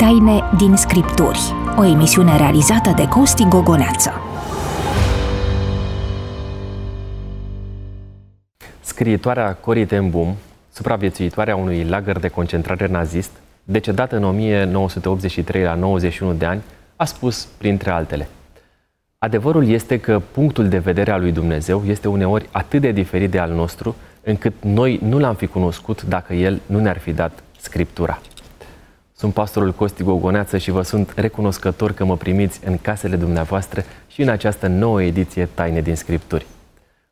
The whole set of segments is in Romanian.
Taine din Scripturi, o emisiune realizată de Costi Gogoneață. Scriitoarea Corie ten Boom, supraviețuitoarea unui lagăr de concentrare nazist, decedată în 1983 la 91 de ani, a spus, printre altele, Adevărul este că punctul de vedere al lui Dumnezeu este uneori atât de diferit de al nostru, încât noi nu l-am fi cunoscut dacă El nu ne-ar fi dat Scriptura. Sunt pastorul Costi Gogoneață și vă sunt recunoscător că mă primiți în casele dumneavoastră și în această nouă ediție Taine din Scripturi.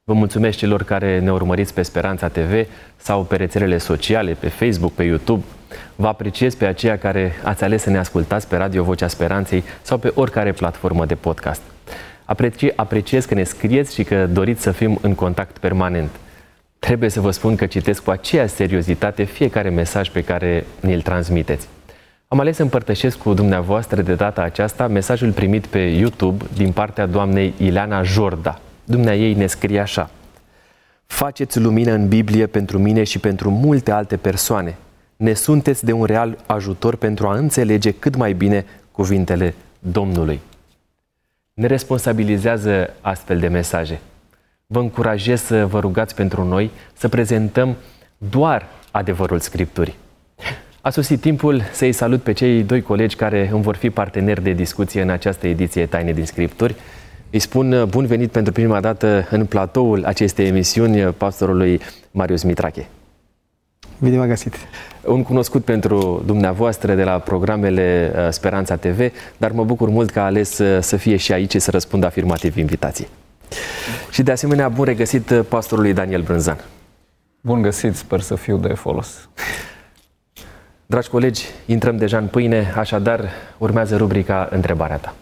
Vă mulțumesc celor care ne urmăriți pe Speranța TV sau pe rețelele sociale, pe Facebook, pe YouTube. Vă apreciez pe aceia care ați ales să ne ascultați pe Radio Vocea Speranței sau pe oricare platformă de podcast. Aprecie, apreciez că ne scrieți și că doriți să fim în contact permanent. Trebuie să vă spun că citesc cu aceeași seriozitate fiecare mesaj pe care ne-l transmiteți. Am ales să împărtășesc cu dumneavoastră de data aceasta mesajul primit pe YouTube din partea doamnei Ileana Jorda. Dumnea ei ne scrie așa. Faceți lumină în Biblie pentru mine și pentru multe alte persoane. Ne sunteți de un real ajutor pentru a înțelege cât mai bine cuvintele Domnului. Ne responsabilizează astfel de mesaje. Vă încurajez să vă rugați pentru noi să prezentăm doar adevărul Scripturii. A sosit timpul să-i salut pe cei doi colegi care îmi vor fi parteneri de discuție în această ediție Taine din Scripturi. Îi spun uh, bun venit pentru prima dată în platoul acestei emisiuni uh, pastorului Marius Mitrache. Bine m-a găsit! Un cunoscut pentru dumneavoastră de la programele uh, Speranța TV, dar mă bucur mult că a ales să fie și aici și să răspundă afirmativ invitații. Și de asemenea, bun regăsit pastorului Daniel Brânzan. Bun găsit, sper să fiu de folos. Dragi colegi, intrăm deja în pâine, așadar urmează rubrica Întrebarea ta.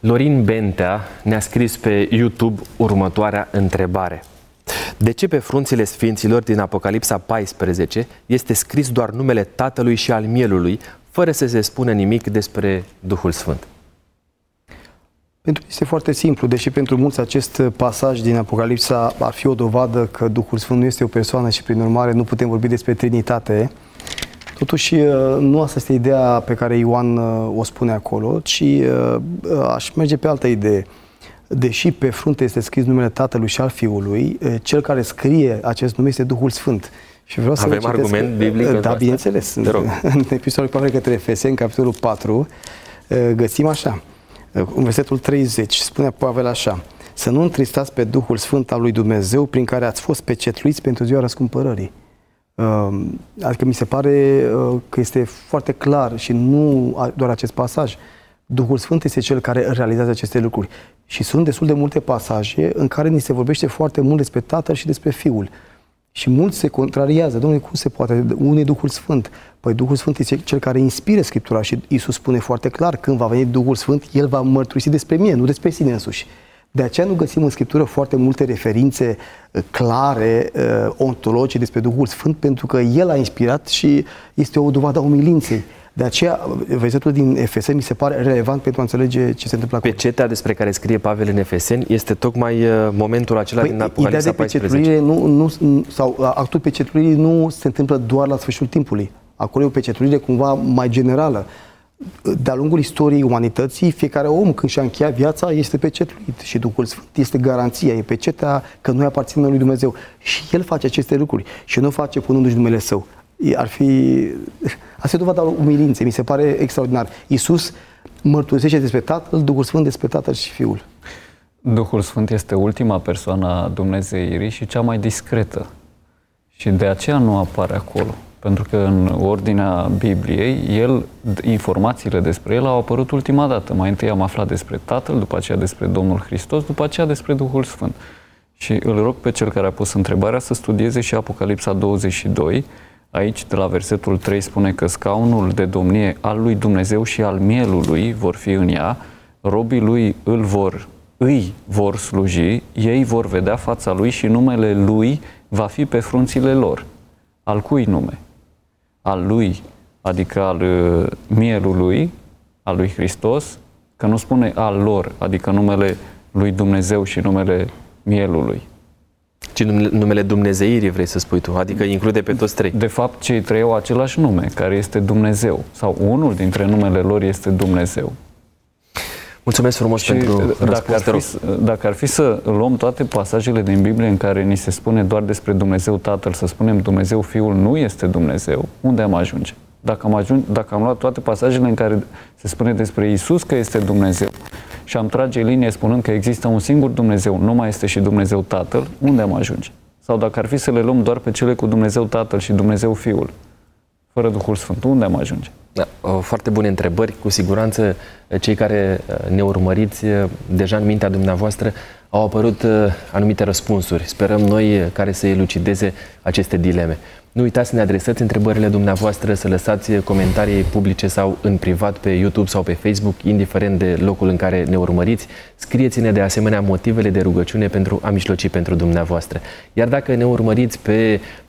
Lorin Bentea ne-a scris pe YouTube următoarea întrebare. De ce pe frunțile sfinților din Apocalipsa 14 este scris doar numele Tatălui și al Mielului, fără să se spună nimic despre Duhul Sfânt? Pentru este foarte simplu, deși pentru mulți acest pasaj din Apocalipsa ar fi o dovadă că Duhul Sfânt nu este o persoană și prin urmare nu putem vorbi despre Trinitate, Totuși, uh, nu asta este ideea pe care Ioan uh, o spune acolo, ci uh, aș merge pe altă idee. Deși pe frunte este scris numele Tatălui și al Fiului, cel care scrie acest nume este Duhul Sfânt. Și vreau să Avem argument biblic Da, bineînțeles. În epistolul Pavel către Efeseni, capitolul 4, găsim așa. În versetul 30 spune Pavel așa. Să nu întristați pe Duhul Sfânt al lui Dumnezeu prin care ați fost pecetluiți pentru ziua răscumpărării. Ehm, adică mi se pare uh, că este foarte clar și nu doar acest pasaj. Duhul Sfânt este cel care realizează aceste lucruri. Și sunt destul de multe pasaje în care ni se vorbește foarte mult despre Tatăl și despre Fiul. Și mulți se contrariază. Domnule, cum se poate? Unde e Duhul Sfânt? Păi Duhul Sfânt este cel care inspiră Scriptura și Isus spune foarte clar, când va veni Duhul Sfânt, El va mărturisi despre mine, nu despre sine însuși. De aceea nu găsim în Scriptură foarte multe referințe uh, clare, uh, ontologice despre Duhul Sfânt, pentru că El a inspirat și este o dovadă a umilinței. De aceea, versetul din Efeseni mi se pare relevant pentru a înțelege ce se întâmplă acolo. Pecetea despre care scrie Pavel în Efeseni este tocmai uh, momentul acela păi, din Apocalipsa ideea de 14. Nu, nu, sau actul pecetuirii nu se întâmplă doar la sfârșitul timpului. Acolo e o pecetuire cumva mai generală de-a lungul istoriei umanității, fiecare om când și-a încheiat viața este pecetluit și Duhul Sfânt este garanția, e pecetea că noi aparținem lui Dumnezeu. Și El face aceste lucruri și nu face punându-și numele Său. Ar fi... Asta e dovada umilinței, mi se pare extraordinar. Iisus mărturisește despre Tatăl, Duhul Sfânt despre Tatăl și Fiul. Duhul Sfânt este ultima persoană a Dumnezeirii și cea mai discretă. Și de aceea nu apare acolo. Pentru că în ordinea Bibliei, el, informațiile despre el au apărut ultima dată. Mai întâi am aflat despre Tatăl, după aceea despre Domnul Hristos, după aceea despre Duhul Sfânt. Și îl rog pe cel care a pus întrebarea să studieze și Apocalipsa 22. Aici, de la versetul 3, spune că scaunul de domnie al lui Dumnezeu și al mielului vor fi în ea, robii lui îl vor, îi vor sluji, ei vor vedea fața lui și numele lui va fi pe frunțile lor. Al cui nume? al lui, adică al uh, mielului, al lui Hristos, că nu spune al lor, adică numele lui Dumnezeu și numele mielului. Ci numele Dumnezeirii vrei să spui tu, adică include pe toți trei. De fapt, cei trei au același nume, care este Dumnezeu. Sau unul dintre numele lor este Dumnezeu. Mulțumesc frumos și pentru dacă răspuns, ar, fi, dacă ar fi să luăm toate pasajele din Biblie în care ni se spune doar despre Dumnezeu Tatăl, să spunem Dumnezeu Fiul nu este Dumnezeu, unde am ajunge? Dacă am, ajung, dacă am luat toate pasajele în care se spune despre Isus că este Dumnezeu și am trage linie spunând că există un singur Dumnezeu, nu mai este și Dumnezeu Tatăl, unde am ajunge? Sau dacă ar fi să le luăm doar pe cele cu Dumnezeu Tatăl și Dumnezeu Fiul, fără Duhul Sfânt, unde am ajunge? Da, foarte bune întrebări. Cu siguranță cei care uh, ne urmăriți uh, deja în mintea dumneavoastră au apărut uh, anumite răspunsuri. Sperăm noi care să elucideze aceste dileme. Nu uitați să ne adresați întrebările dumneavoastră, să lăsați comentarii publice sau în privat pe YouTube sau pe Facebook, indiferent de locul în care ne urmăriți. Scrieți-ne de asemenea motivele de rugăciune pentru a mijloci pentru dumneavoastră. Iar dacă ne urmăriți pe uh,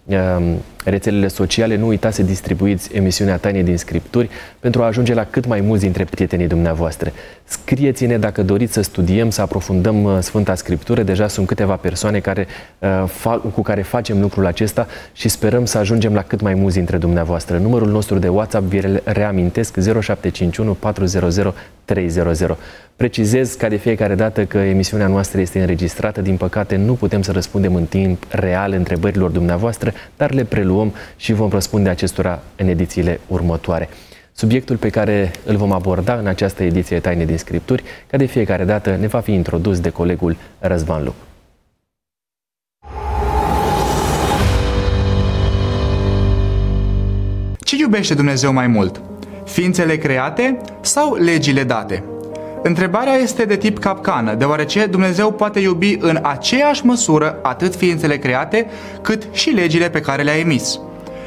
rețelele sociale, nu uitați să distribuiți emisiunea Taine din Scripturi pentru a ajunge la cât mai mulți dintre prietenii dumneavoastră. Scrieți-ne dacă doriți să studiem, să aprofundăm uh, Sfânta Scriptură. Deja sunt câteva persoane care, uh, cu care facem lucrul acesta și sperăm să ajungem la cât mai mulți dintre dumneavoastră. Numărul nostru de WhatsApp, vi reamintesc, 0751 400 300. Precizez ca de fiecare dată că emisiunea noastră este înregistrată. Din păcate, nu putem să răspundem în timp real întrebărilor dumneavoastră, dar le preluăm și vom răspunde acestora în edițiile următoare. Subiectul pe care îl vom aborda în această ediție Taine din Scripturi, ca de fiecare dată, ne va fi introdus de colegul Răzvan Lup. Ce iubește Dumnezeu mai mult? Ființele create sau legile date? Întrebarea este de tip capcană, deoarece Dumnezeu poate iubi în aceeași măsură atât ființele create, cât și legile pe care le-a emis.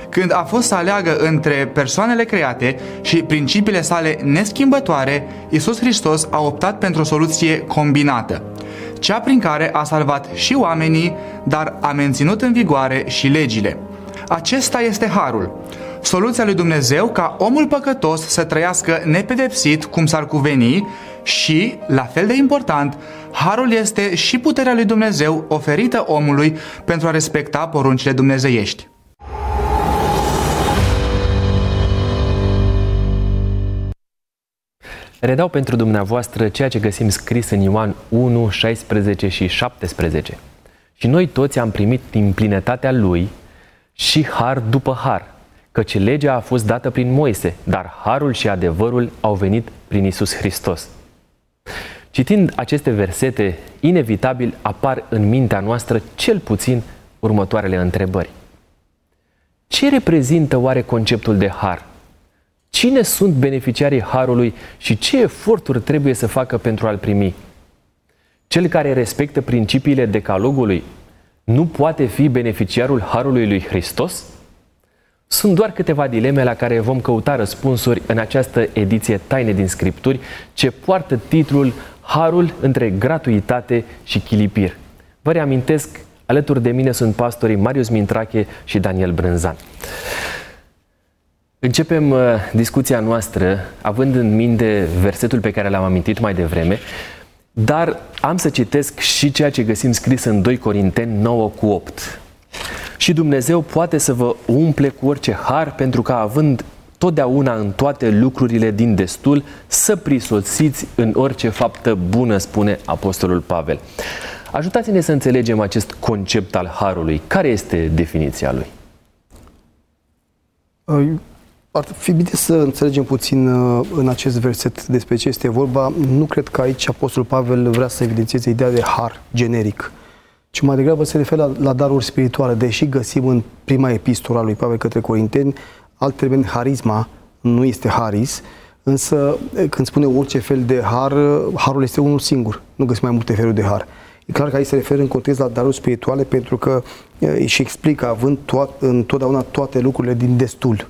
Când a fost să aleagă între persoanele create și principiile sale neschimbătoare, Isus Hristos a optat pentru o soluție combinată, cea prin care a salvat și oamenii, dar a menținut în vigoare și legile. Acesta este harul. Soluția lui Dumnezeu ca omul păcătos să trăiască nepedepsit cum s-ar cuveni și, la fel de important, harul este și puterea lui Dumnezeu oferită omului pentru a respecta poruncile dumnezeiești. Redau pentru dumneavoastră ceea ce găsim scris în Ioan 1, 16 și 17. Și noi toți am primit din plinătatea Lui și har după har, căci legea a fost dată prin Moise, dar harul și adevărul au venit prin Isus Hristos. Citind aceste versete, inevitabil apar în mintea noastră cel puțin următoarele întrebări. Ce reprezintă oare conceptul de har? Cine sunt beneficiarii harului și ce eforturi trebuie să facă pentru a-l primi? Cel care respectă principiile decalogului nu poate fi beneficiarul harului lui Hristos? Sunt doar câteva dileme la care vom căuta răspunsuri în această ediție Taine din Scripturi, ce poartă titlul Harul între gratuitate și chilipir. Vă reamintesc, alături de mine sunt pastorii Marius Mintrache și Daniel Brânzan. Începem uh, discuția noastră având în minte versetul pe care l-am amintit mai devreme, dar am să citesc și ceea ce găsim scris în 2 Corinteni 9 cu 8. Și Dumnezeu poate să vă umple cu orice har pentru că având totdeauna în toate lucrurile din destul să prisoțiți în orice faptă bună, spune Apostolul Pavel. Ajutați-ne să înțelegem acest concept al harului. Care este definiția lui? Ar fi bine să înțelegem puțin uh, în acest verset despre ce este vorba. Nu cred că aici Apostolul Pavel vrea să evidențieze ideea de har generic, ci mai degrabă se referă la, la daruri spirituale, deși găsim în prima epistola lui Pavel către Corinteni alt termen harisma, nu este haris, însă când spune orice fel de har, harul este unul singur, nu găsim mai multe feluri de har. E clar că aici se referă în context la daruri spirituale pentru că și explică având toat, întotdeauna toate lucrurile din destul.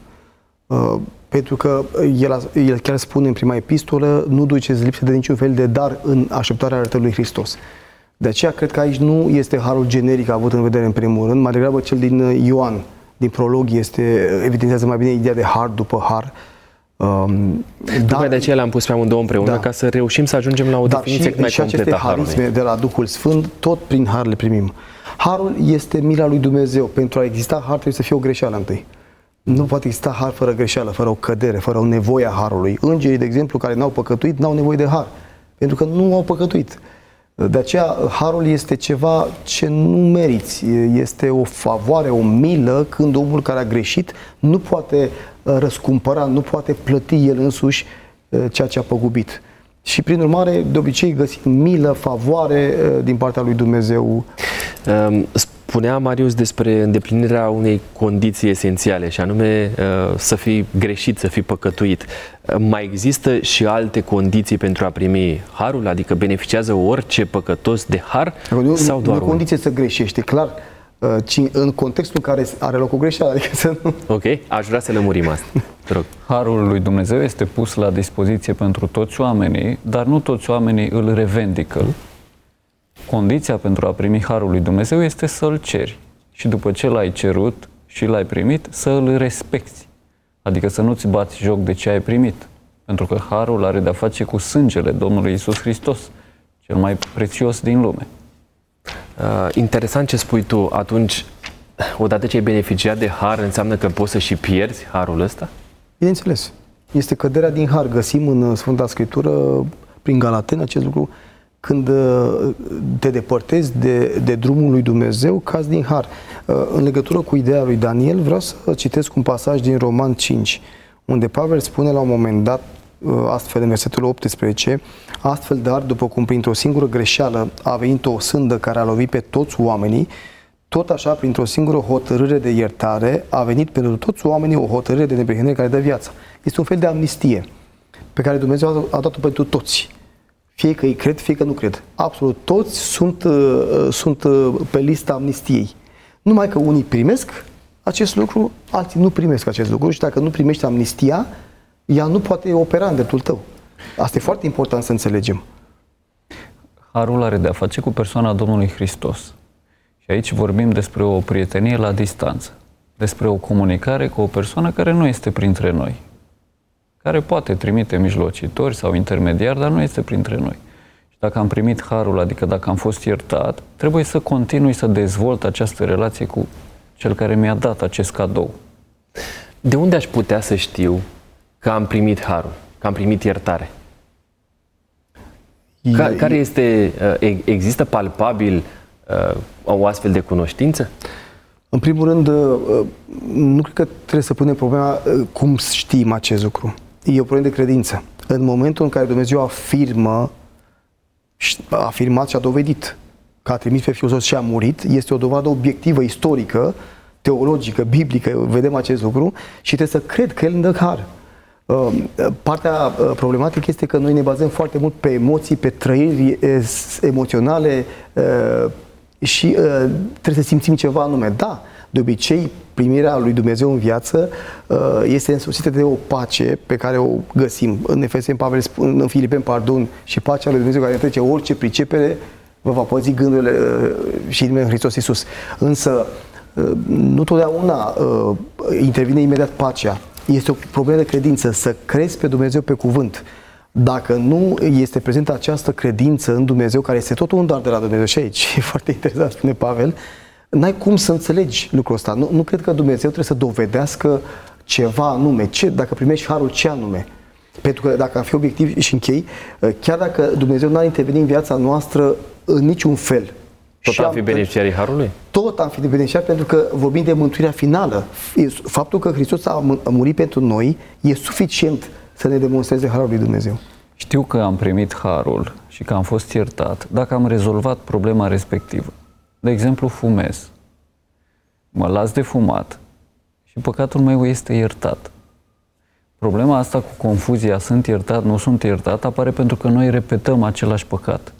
Uh, pentru că el, el chiar spune în prima epistolă, nu duceți lipsă de niciun fel de dar în așteptarea arătării lui Hristos. De aceea cred că aici nu este harul generic avut în vedere în primul rând, mai degrabă cel din Ioan, din prolog, este, evidențiază mai bine ideea de har după har. Um, dar, de aceea le-am pus pe amândouă împreună, da, ca să reușim să ajungem la o definiție cât mai și completă aceste harisme de la Duhul Sfânt, tot prin har le primim. Harul este mila lui Dumnezeu. Pentru a exista har trebuie să fie o greșeală întâi. Nu poate exista har fără greșeală, fără o cădere, fără o nevoie a harului. Îngerii, de exemplu, care n-au păcătuit, n-au nevoie de har. Pentru că nu au păcătuit. De aceea, harul este ceva ce nu meriți. Este o favoare, o milă când omul care a greșit nu poate uh, răscumpăra, nu poate plăti el însuși uh, ceea ce a păgubit. Și prin urmare, de obicei găsim milă, favoare uh, din partea lui Dumnezeu. Um, spunea Marius despre îndeplinirea unei condiții esențiale și anume uh, să fii greșit, să fii păcătuit. Uh, mai există și alte condiții pentru a primi harul? Adică beneficiază orice păcătos de har? Nu, sau doar nu condiție să greșești, clar ci în contextul în care are loc o greșeală. Adică să nu... Ok, aș vrea să lămurim asta. Te rog. Harul lui Dumnezeu este pus la dispoziție pentru toți oamenii, dar nu toți oamenii îl revendică. Condiția pentru a primi Harul lui Dumnezeu este să-l ceri. Și după ce l-ai cerut și l-ai primit, să îl respecti. Adică să nu-ți bați joc de ce ai primit. Pentru că Harul are de-a face cu sângele Domnului Isus Hristos, cel mai prețios din lume. Uh, interesant ce spui tu. Atunci, odată ce ai beneficiat de har, înseamnă că poți să și pierzi harul ăsta? Bineînțeles. Este căderea din har. Găsim în uh, Sfânta Scriptură, prin Galaten, acest lucru, când uh, te depărtezi de, de drumul lui Dumnezeu, cazi din har. Uh, în legătură cu ideea lui Daniel, vreau să citesc un pasaj din Roman 5, unde Pavel spune la un moment dat, astfel în versetul 18, astfel dar, după cum printr-o singură greșeală a venit o sândă care a lovit pe toți oamenii, tot așa, printr-o singură hotărâre de iertare, a venit pentru toți oamenii o hotărâre de neprihănire care dă viață. Este un fel de amnistie pe care Dumnezeu a dat-o pentru toți. Fie că îi cred, fie că nu cred. Absolut toți sunt, uh, sunt uh, pe lista amnistiei. Numai că unii primesc acest lucru, alții nu primesc acest lucru și dacă nu primești amnistia, ea nu poate opera în dreptul tău. Asta e foarte important să înțelegem. Harul are de-a face cu persoana Domnului Hristos. Și aici vorbim despre o prietenie la distanță, despre o comunicare cu o persoană care nu este printre noi, care poate trimite mijlocitori sau intermediari, dar nu este printre noi. Și dacă am primit harul, adică dacă am fost iertat, trebuie să continui să dezvolt această relație cu cel care mi-a dat acest cadou. De unde aș putea să știu că am primit harul, că am primit iertare? Ca, care este, uh, există palpabil uh, o astfel de cunoștință? În primul rând, uh, nu cred că trebuie să punem problema cum știm acest lucru. E o problemă de credință. În momentul în care Dumnezeu afirmă, a afirmat și a dovedit că a trimis pe Fiul Său și a murit, este o dovadă obiectivă, istorică, teologică, biblică, vedem acest lucru și trebuie să cred că El îmi dă har. Um, partea uh, problematică este că noi ne bazăm foarte mult pe emoții, pe trăiri emoționale uh, și uh, trebuie să simțim ceva anume. Da, de obicei, primirea lui Dumnezeu în viață este însuțită de o pace pe care o găsim. În Efeseni, Pavel spune, în Filipeni, pardon, și pacea lui Dumnezeu care trece orice pricepere, vă va păzi gândurile și inimile în Hristos Iisus. Însă, nu totdeauna intervine imediat pacea este o problemă de credință, să crezi pe Dumnezeu pe cuvânt. Dacă nu este prezentă această credință în Dumnezeu, care este tot un dar de la Dumnezeu și aici, e foarte interesant, spune Pavel, n-ai cum să înțelegi lucrul ăsta. Nu, nu cred că Dumnezeu trebuie să dovedească ceva anume. Ce, dacă primești harul, ce anume? Pentru că dacă am fi obiectiv și închei, chiar dacă Dumnezeu n-ar interveni în viața noastră în niciun fel, tot am fi beneficiarii Harului? Tot am fi de beneficiari pentru că vorbim de mântuirea finală. Faptul că Hristos a murit pentru noi e suficient să ne demonstreze Harul lui Dumnezeu. Știu că am primit Harul și că am fost iertat dacă am rezolvat problema respectivă. De exemplu, fumez. Mă las de fumat și păcatul meu este iertat. Problema asta cu confuzia sunt iertat, nu sunt iertat, apare pentru că noi repetăm același păcat.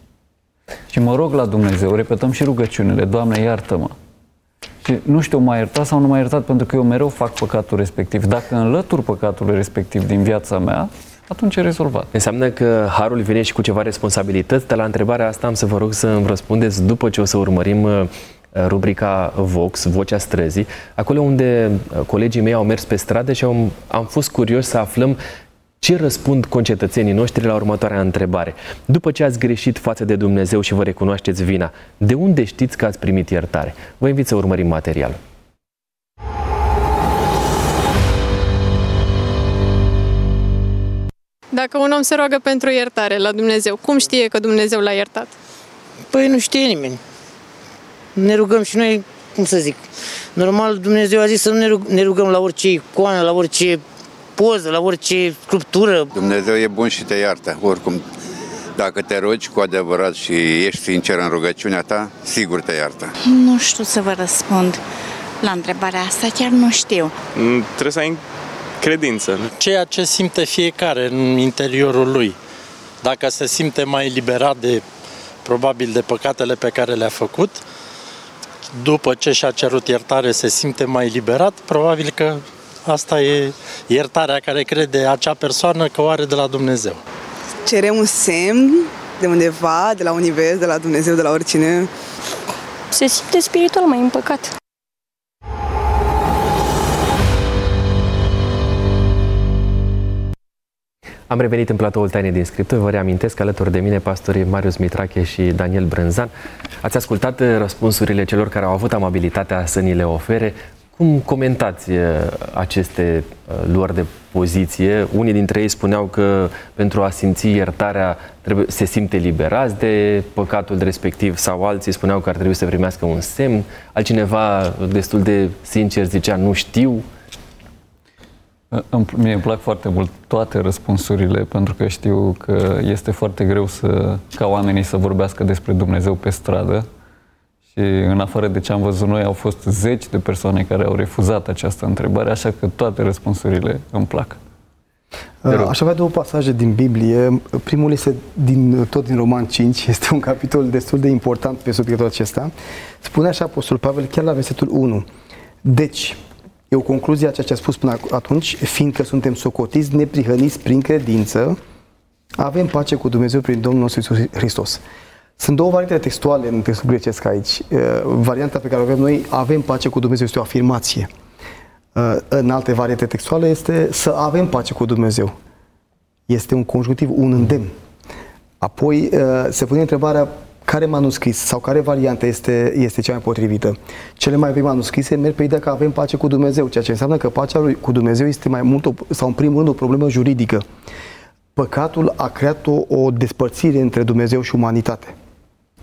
Și mă rog la Dumnezeu, repetăm și rugăciunile, Doamne, iartă-mă. Și nu știu, m-a iertat sau nu m-a iertat, pentru că eu mereu fac păcatul respectiv. Dacă înlătur păcatul respectiv din viața mea, atunci e rezolvat. Înseamnă că harul vine și cu ceva responsabilități, dar la întrebarea asta am să vă rog să îmi răspundeți după ce o să urmărim uh, rubrica Vox, Vocea Străzii, acolo unde uh, colegii mei au mers pe stradă și am, am fost curios să aflăm Ce răspund concetățenii noștri la următoarea întrebare? După ce ați greșit față de Dumnezeu și vă recunoașteți vina, de unde știți că ați primit iertare? Vă invit să urmărim materialul. Dacă un om se roagă pentru iertare la Dumnezeu, cum știe că Dumnezeu l-a iertat? Păi nu știe nimeni. Ne rugăm și noi, cum să zic, normal Dumnezeu a zis să nu ne rugăm la orice icoană, la orice poză, la orice sculptură. Dumnezeu e bun și te iartă, oricum. Dacă te rogi cu adevărat și ești sincer în rugăciunea ta, sigur te iartă. Nu știu să vă răspund la întrebarea asta, chiar nu știu. Mm, trebuie să ai credință. Ceea ce simte fiecare în interiorul lui. Dacă se simte mai eliberat de, probabil, de păcatele pe care le-a făcut, după ce și-a cerut iertare se simte mai eliberat, probabil că asta e iertarea care crede acea persoană că o are de la Dumnezeu. Cerem un semn de undeva, de la univers, de la Dumnezeu, de la oricine. Se simte spiritual mai împăcat. Am revenit în platoul Taine din Scripturi. Vă reamintesc alături de mine pastorii Marius Mitrache și Daniel Brânzan. Ați ascultat răspunsurile celor care au avut amabilitatea să ni le ofere. Cum comentați uh, aceste uh, luări de poziție? Unii dintre ei spuneau că pentru a simți iertarea trebuie, se simte liberați de păcatul respectiv sau alții spuneau că ar trebui să primească un semn. Altcineva destul de sincer zicea nu știu. Mie îmi plac foarte mult toate răspunsurile pentru că știu că este foarte greu să, ca oamenii să vorbească despre Dumnezeu pe stradă și în afară de ce am văzut noi au fost zeci de persoane care au refuzat această întrebare, așa că toate răspunsurile îmi plac. Aș avea două pasaje din Biblie. Primul este din, tot din Roman 5, este un capitol destul de important pe subiectul acesta. Spune așa Apostol Pavel chiar la versetul 1. Deci, E o concluzie a ceea ce a spus până atunci, fiindcă suntem socotiți, neprihăniți prin credință, avem pace cu Dumnezeu prin Domnul nostru Iisus Hristos. Sunt două variante textuale în textul grecesc aici. Varianta pe care o avem noi, avem pace cu Dumnezeu, este o afirmație. În alte variante textuale este să avem pace cu Dumnezeu. Este un conjunctiv, un îndemn. Apoi se pune întrebarea care manuscris sau care variantă este, este cea mai potrivită. Cele mai vechi manuscrise merg pe ideea că avem pace cu Dumnezeu, ceea ce înseamnă că pacea lui cu Dumnezeu este mai mult, o, sau în primul rând, o problemă juridică. Păcatul a creat o, o despărțire între Dumnezeu și umanitate.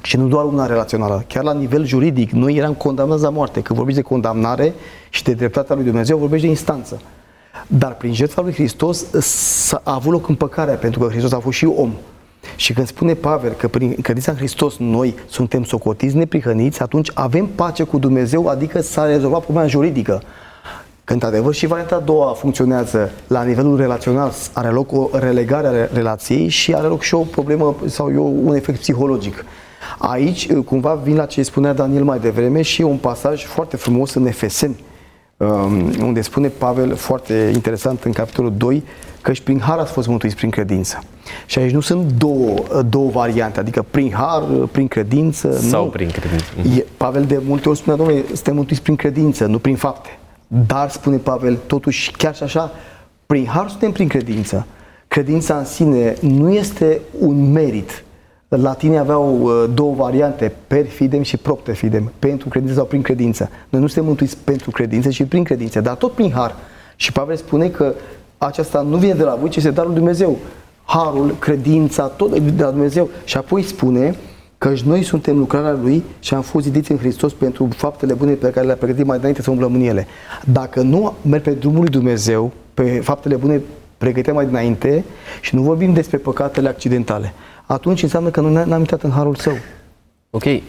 Și nu doar una relațională, chiar la nivel juridic, noi eram condamnați la moarte. Când vorbești de condamnare și de dreptatea lui Dumnezeu, vorbești de instanță. Dar prin jertfa lui Hristos a avut loc împăcarea, pentru că Hristos a fost și om. Și când spune Pavel că prin credința în Hristos noi suntem socotiți, neprihăniți, atunci avem pace cu Dumnezeu, adică s-a rezolvat problema juridică. Când adevăr și varianta a doua funcționează la nivelul relațional, are loc o relegare a relației și are loc și o problemă sau eu, un efect psihologic. Aici, cumva, vin la ce spunea Daniel mai devreme și un pasaj foarte frumos în Efeseni, um, unde spune Pavel foarte interesant în capitolul 2, că și prin har ați fost mântuiți prin credință. Și aici nu sunt două, două variante, adică prin har, prin credință. Sau nu. prin credință. E, Pavel de multe ori spune, domnule, suntem mântuiți prin credință, nu prin fapte. Dar, spune Pavel, totuși, chiar și așa, prin har suntem prin credință. Credința în sine nu este un merit. Latinii aveau uh, două variante, per fidem și propter fidem, pentru credință sau prin credință. Noi nu suntem mântuiți pentru credință, ci prin credință, dar tot prin har. Și Pavel spune că aceasta nu vine de la voi, ci este darul lui Dumnezeu. Harul, credința, tot de la Dumnezeu. Și apoi spune că noi suntem lucrarea Lui și am fost zidiți în Hristos pentru faptele bune pe care le-a pregătit mai înainte să umblăm în ele. Dacă nu merg pe drumul lui Dumnezeu, pe faptele bune pregătite mai dinainte și nu vorbim despre păcatele accidentale, atunci înseamnă că nu ne-am intrat în harul său. Ok. Uh,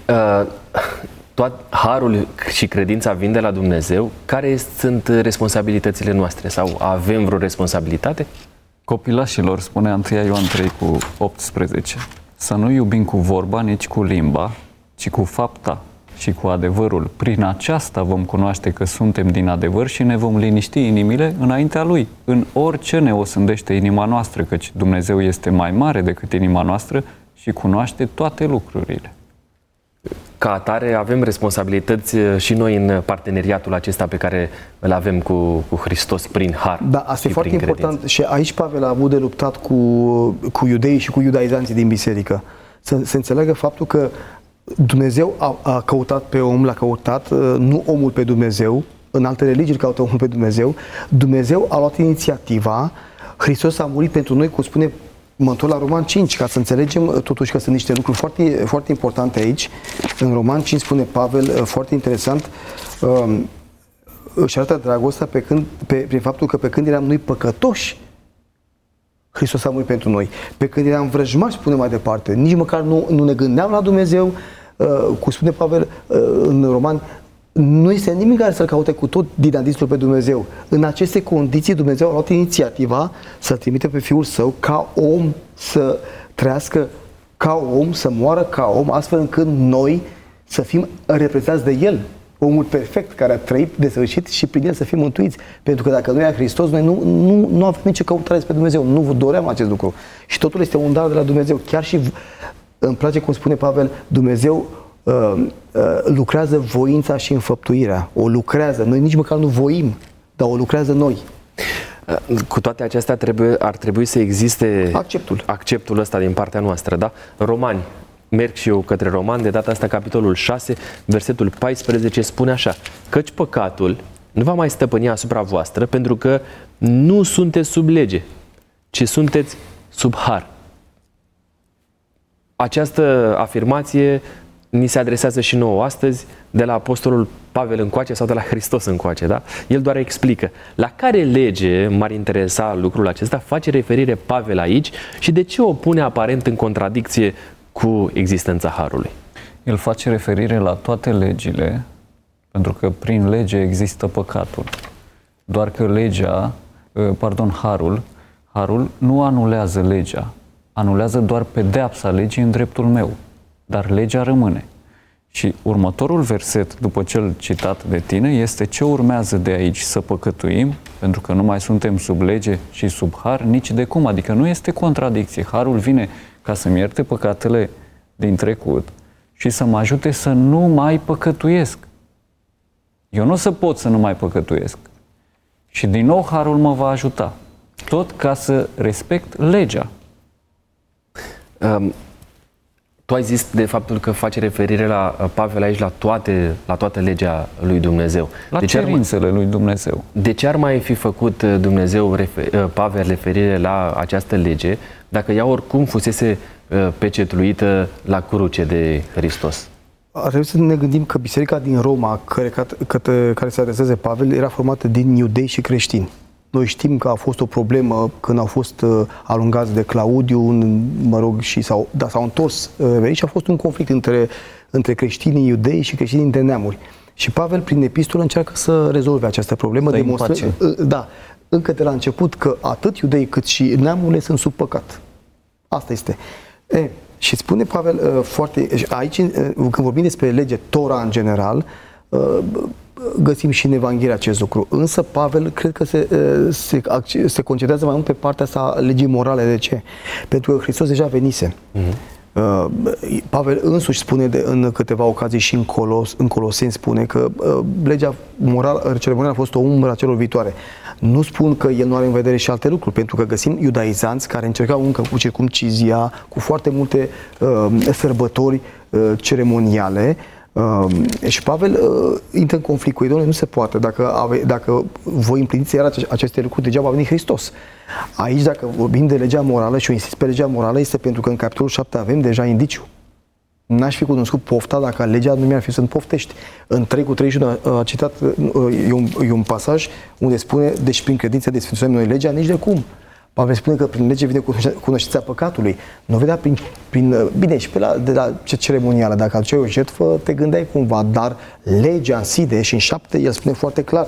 tot harul și credința vin de la Dumnezeu. Care sunt responsabilitățile noastre? Sau avem vreo responsabilitate? Copilașilor, spune 1 Ioan 3 cu 18, să nu iubim cu vorba, nici cu limba, ci cu fapta și cu adevărul. Prin aceasta vom cunoaște că suntem din adevăr și ne vom liniști inimile înaintea Lui. În orice ne osândește inima noastră, căci Dumnezeu este mai mare decât inima noastră și cunoaște toate lucrurile. ca atare avem responsabilități uh, și noi în parteneriatul acesta pe care îl avem cu, cu Hristos prin har. Da, asta e foarte important credință. și aici Pavel a avut de luptat cu, cu iudeii și cu iudaizanții din biserică. Să se înțeleagă faptul că Dumnezeu a, a căutat pe om, l-a căutat, uh, nu omul pe Dumnezeu, în alte religii îl caută omul pe Dumnezeu. Dumnezeu a luat inițiativa, Hristos a murit pentru noi, cum spune mă întorc la Roman 5, ca să înțelegem uh, totuși că sunt niște lucruri foarte, foarte importante aici. În Roman 5 spune Pavel, uh, foarte interesant, um, își arată dragostea pe când, pe, prin faptul că pe când eram noi păcătoși, Hristos a murit pentru noi. Pe când eram vrăjmași, spune mai departe, nici măcar nu, nu ne gândeam la Dumnezeu, uh, cum spune Pavel uh, în Roman, nu este nimic care să-L caute cu tot dinamismul pe Dumnezeu. În aceste condiții Dumnezeu a luat inițiativa să trimite pe Fiul Său ca om să trăiască ca om, să moară ca om, astfel încât noi să fim reprezentați de El, omul perfect care a trăit desăvârșit și prin el să fim mântuiți. Pentru că dacă nu era Hristos, noi nu, nu, nu avem nicio căutare pe Dumnezeu. Nu vă doream acest lucru. Și totul este un dar de la Dumnezeu. Chiar și îmi place cum spune Pavel, Dumnezeu uh, uh, lucrează voința și înfăptuirea. O lucrează. Noi nici măcar nu voim, dar o lucrează noi. Cu toate acestea trebuie, ar trebui să existe acceptul. acceptul ăsta din partea noastră, da? Romani, merg și eu către Roman, de data asta capitolul 6, versetul 14 spune așa, căci păcatul nu va mai stăpâni asupra voastră pentru că nu sunteți sub lege, ci sunteți sub har. Această afirmație ni se adresează și nouă astăzi de la Apostolul Pavel încoace sau de la Hristos încoace, da? El doar explică. La care lege m-ar interesa lucrul acesta? Face referire Pavel aici și de ce o pune aparent în contradicție cu existența Harului? El face referire la toate legile, pentru că prin lege există păcatul. Doar că legea, pardon, Harul, Harul nu anulează legea, anulează doar pedeapsa legii în dreptul meu, dar legea rămâne. Și următorul verset, după cel citat de tine, este ce urmează de aici să păcătuim, pentru că nu mai suntem sub lege și sub har, nici de cum. Adică nu este contradicție. Harul vine ca să-mi ierte păcatele din trecut și să mă ajute să nu mai păcătuiesc. Eu nu o să pot să nu mai păcătuiesc. Și din nou Harul mă va ajuta. Tot ca să respect legea. Um, tu ai zis de faptul că face referire la uh, Pavel aici la toate, la toată legea lui Dumnezeu. La de cerințele ar, lui Dumnezeu. De ce ar mai fi făcut uh, Dumnezeu, refer, uh, Pavel, referire la această lege, dacă ea oricum fusese pecetluită la cruce de Hristos? Ar trebui să ne gândim că biserica din Roma, care, care se adresează Pavel, era formată din iudei și creștini. Noi știm că a fost o problemă când au fost uh, alungați de Claudiu, în, mă rog, și s-au, da, s-au întors uh, și a fost un conflict între, între creștinii iudei și creștinii de neamuri. Și Pavel, prin epistolă, încearcă să rezolve această problemă, demonstrând, uh, da, încă de la început că atât iudei cât și neamurile sunt sub păcat. Asta este. E, și spune Pavel uh, foarte, aici, uh, când vorbim despre lege Tora în general, uh, găsim și în Evanghelie acest lucru. Însă Pavel cred că se, se, se concentrează mai mult pe partea asta legii morale. De ce? Pentru că Hristos deja venise. Uh-huh. Pavel însuși spune de, în câteva ocazii și în, Colos, în Coloseni spune că uh, legea morală, ceremonială a fost o umbră a celor viitoare. Nu spun că el nu are în vedere și alte lucruri, pentru că găsim iudaizanți care încercau încă cu circumcizia, cu foarte multe uh, sărbători uh, ceremoniale, Uh, și Pavel uh, intră în conflict cu ei, nu se poate. Dacă, ave, dacă voi împliniți iar aceste lucruri, degeaba a venit Hristos. Aici, dacă vorbim de legea morală și o insist pe legea morală, este pentru că în capitolul 7 avem deja indiciu. N-aș fi cunoscut pofta dacă legea nu mi-ar fi să poftești. În 3 cu 31 a citat, uh, e un, e un pasaj unde spune, deci prin credință desfințăm noi legea, nici de cum. Pavel spune că prin lege vine cunoștința păcatului. Nu vedea prin, prin uh, bine, și pe la, de la ce ceremonială, dacă aduceai o jertfă, te gândeai cumva, dar legea în sine și în șapte, el spune foarte clar,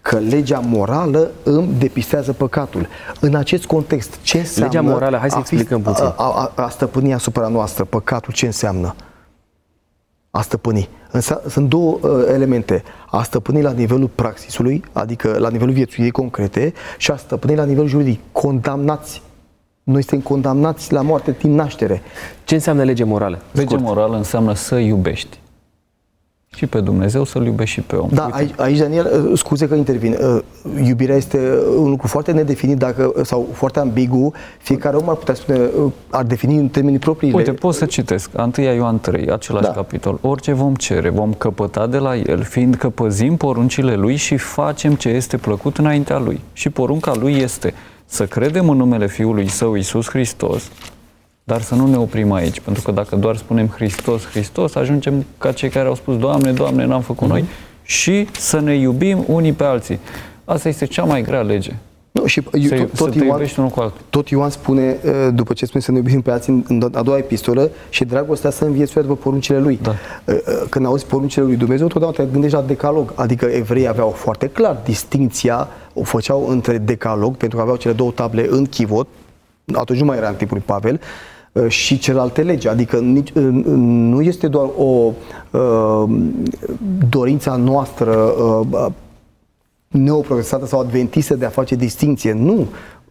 că legea morală îmi depistează păcatul. În acest context, ce înseamnă legea morală, hai să explicăm puțin. A, a, a, a stăpâni asupra noastră, păcatul, ce înseamnă? A stăpâni. Însă sunt două uh, elemente. A stăpâni la nivelul praxisului, adică la nivelul viețuirii concrete, și a stăpâni la nivelul juridic. Condamnați. Noi suntem condamnați la moarte din naștere. Ce înseamnă lege morală? Lege morală înseamnă să iubești. Și pe Dumnezeu, să-L iubești și pe om. Da, aici, aici, Daniel, uh, scuze că intervin. Uh, Iubirea este un lucru foarte nedefinit dacă, sau foarte ambigu. Fiecare om ar putea spune, uh, ar defini în termenii proprii. Uite, pot să citesc. 1 Ioan 3, același da. capitol. Orice vom cere, vom căpăta de la El, fiindcă păzim poruncile Lui și facem ce este plăcut înaintea Lui. Și porunca Lui este să credem în numele Fiului Său, Iisus Hristos, dar să nu ne oprim aici, pentru că dacă doar spunem Hristos, Hristos, ajungem ca cei care au spus Doamne, Doamne, n-am făcut mm-hmm. noi și să ne iubim unii pe alții. Asta este cea mai grea lege. Nu, și să, tot, tot, să Ioan, unul cu altul. tot Ioan spune, uh, după ce spune să ne iubim pe alții în a doua epistolă, și dragostea să înviețuie după poruncile lui. Da. Uh, uh, când auzi poruncile lui Dumnezeu, totdeauna te gândești la decalog. Adică evreii aveau foarte clar distinția, o făceau între decalog, pentru că aveau cele două table în chivot, atunci nu mai era în timpul lui Pavel, și celelalte legi. Adică nici, nu este doar o uh, dorința noastră uh, neoprotestată sau adventistă de a face distinție. Nu.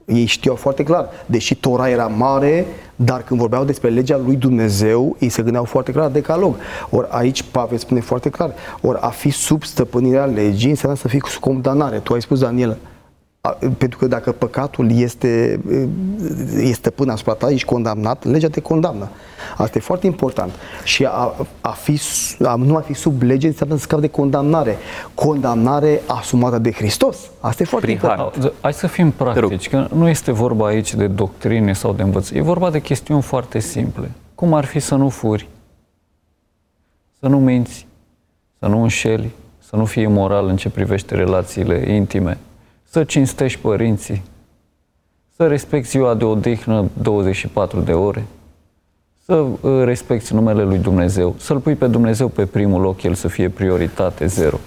Ei știau foarte clar. Deși Tora era mare, dar când vorbeau despre legea lui Dumnezeu, ei se gândeau foarte clar decalog. Ori aici Pavel spune foarte clar. Ori a fi sub stăpânirea legii înseamnă să fii sub condamnare. Tu ai spus, Daniel, pentru că dacă păcatul este, este până asupra ta, ești condamnat, legea te condamnă. Asta e foarte important. Și a, a fi, a nu a fi sub lege înseamnă să scapi de condamnare. Condamnare asumată de Hristos. Asta e foarte Prin important. Har. Hai să fim practici, că nu este vorba aici de doctrine sau de învățări. E vorba de chestiuni foarte simple. Cum ar fi să nu furi, să nu minți, să nu înșeli, să nu fii moral în ce privește relațiile intime, să cinstești părinții, să respecti ziua de odihnă 24 de ore, să uh, respecti numele lui Dumnezeu, să-L pui pe Dumnezeu pe primul loc, El să fie prioritate zero.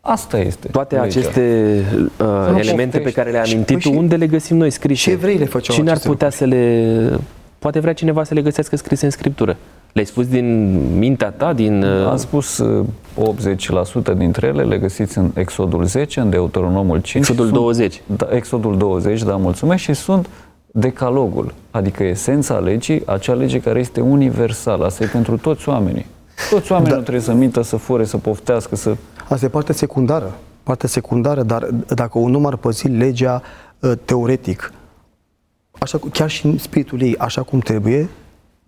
Asta este. Toate legea. aceste uh, elemente pe care le-ai amintit, păi unde le găsim noi scrise? Și evreile făceau Cine ar putea lucruri? să le... Poate vrea cineva să le găsească scrise în Scriptură. Le-ai spus din mintea ta? Din, uh... Am spus 80% dintre ele le găsiți în Exodul 10, în Deuteronomul 5. Exodul sunt, 20. Da, Exodul 20, da, mulțumesc, și sunt decalogul, adică esența legii, acea lege care este universală, asta e pentru toți oamenii. Toți oamenii da. nu trebuie să mintă, să fure, să poftească, să... Asta e partea secundară, partea secundară, dar dacă un om ar păzi legea uh, teoretic, așa, chiar și în spiritul ei, așa cum trebuie,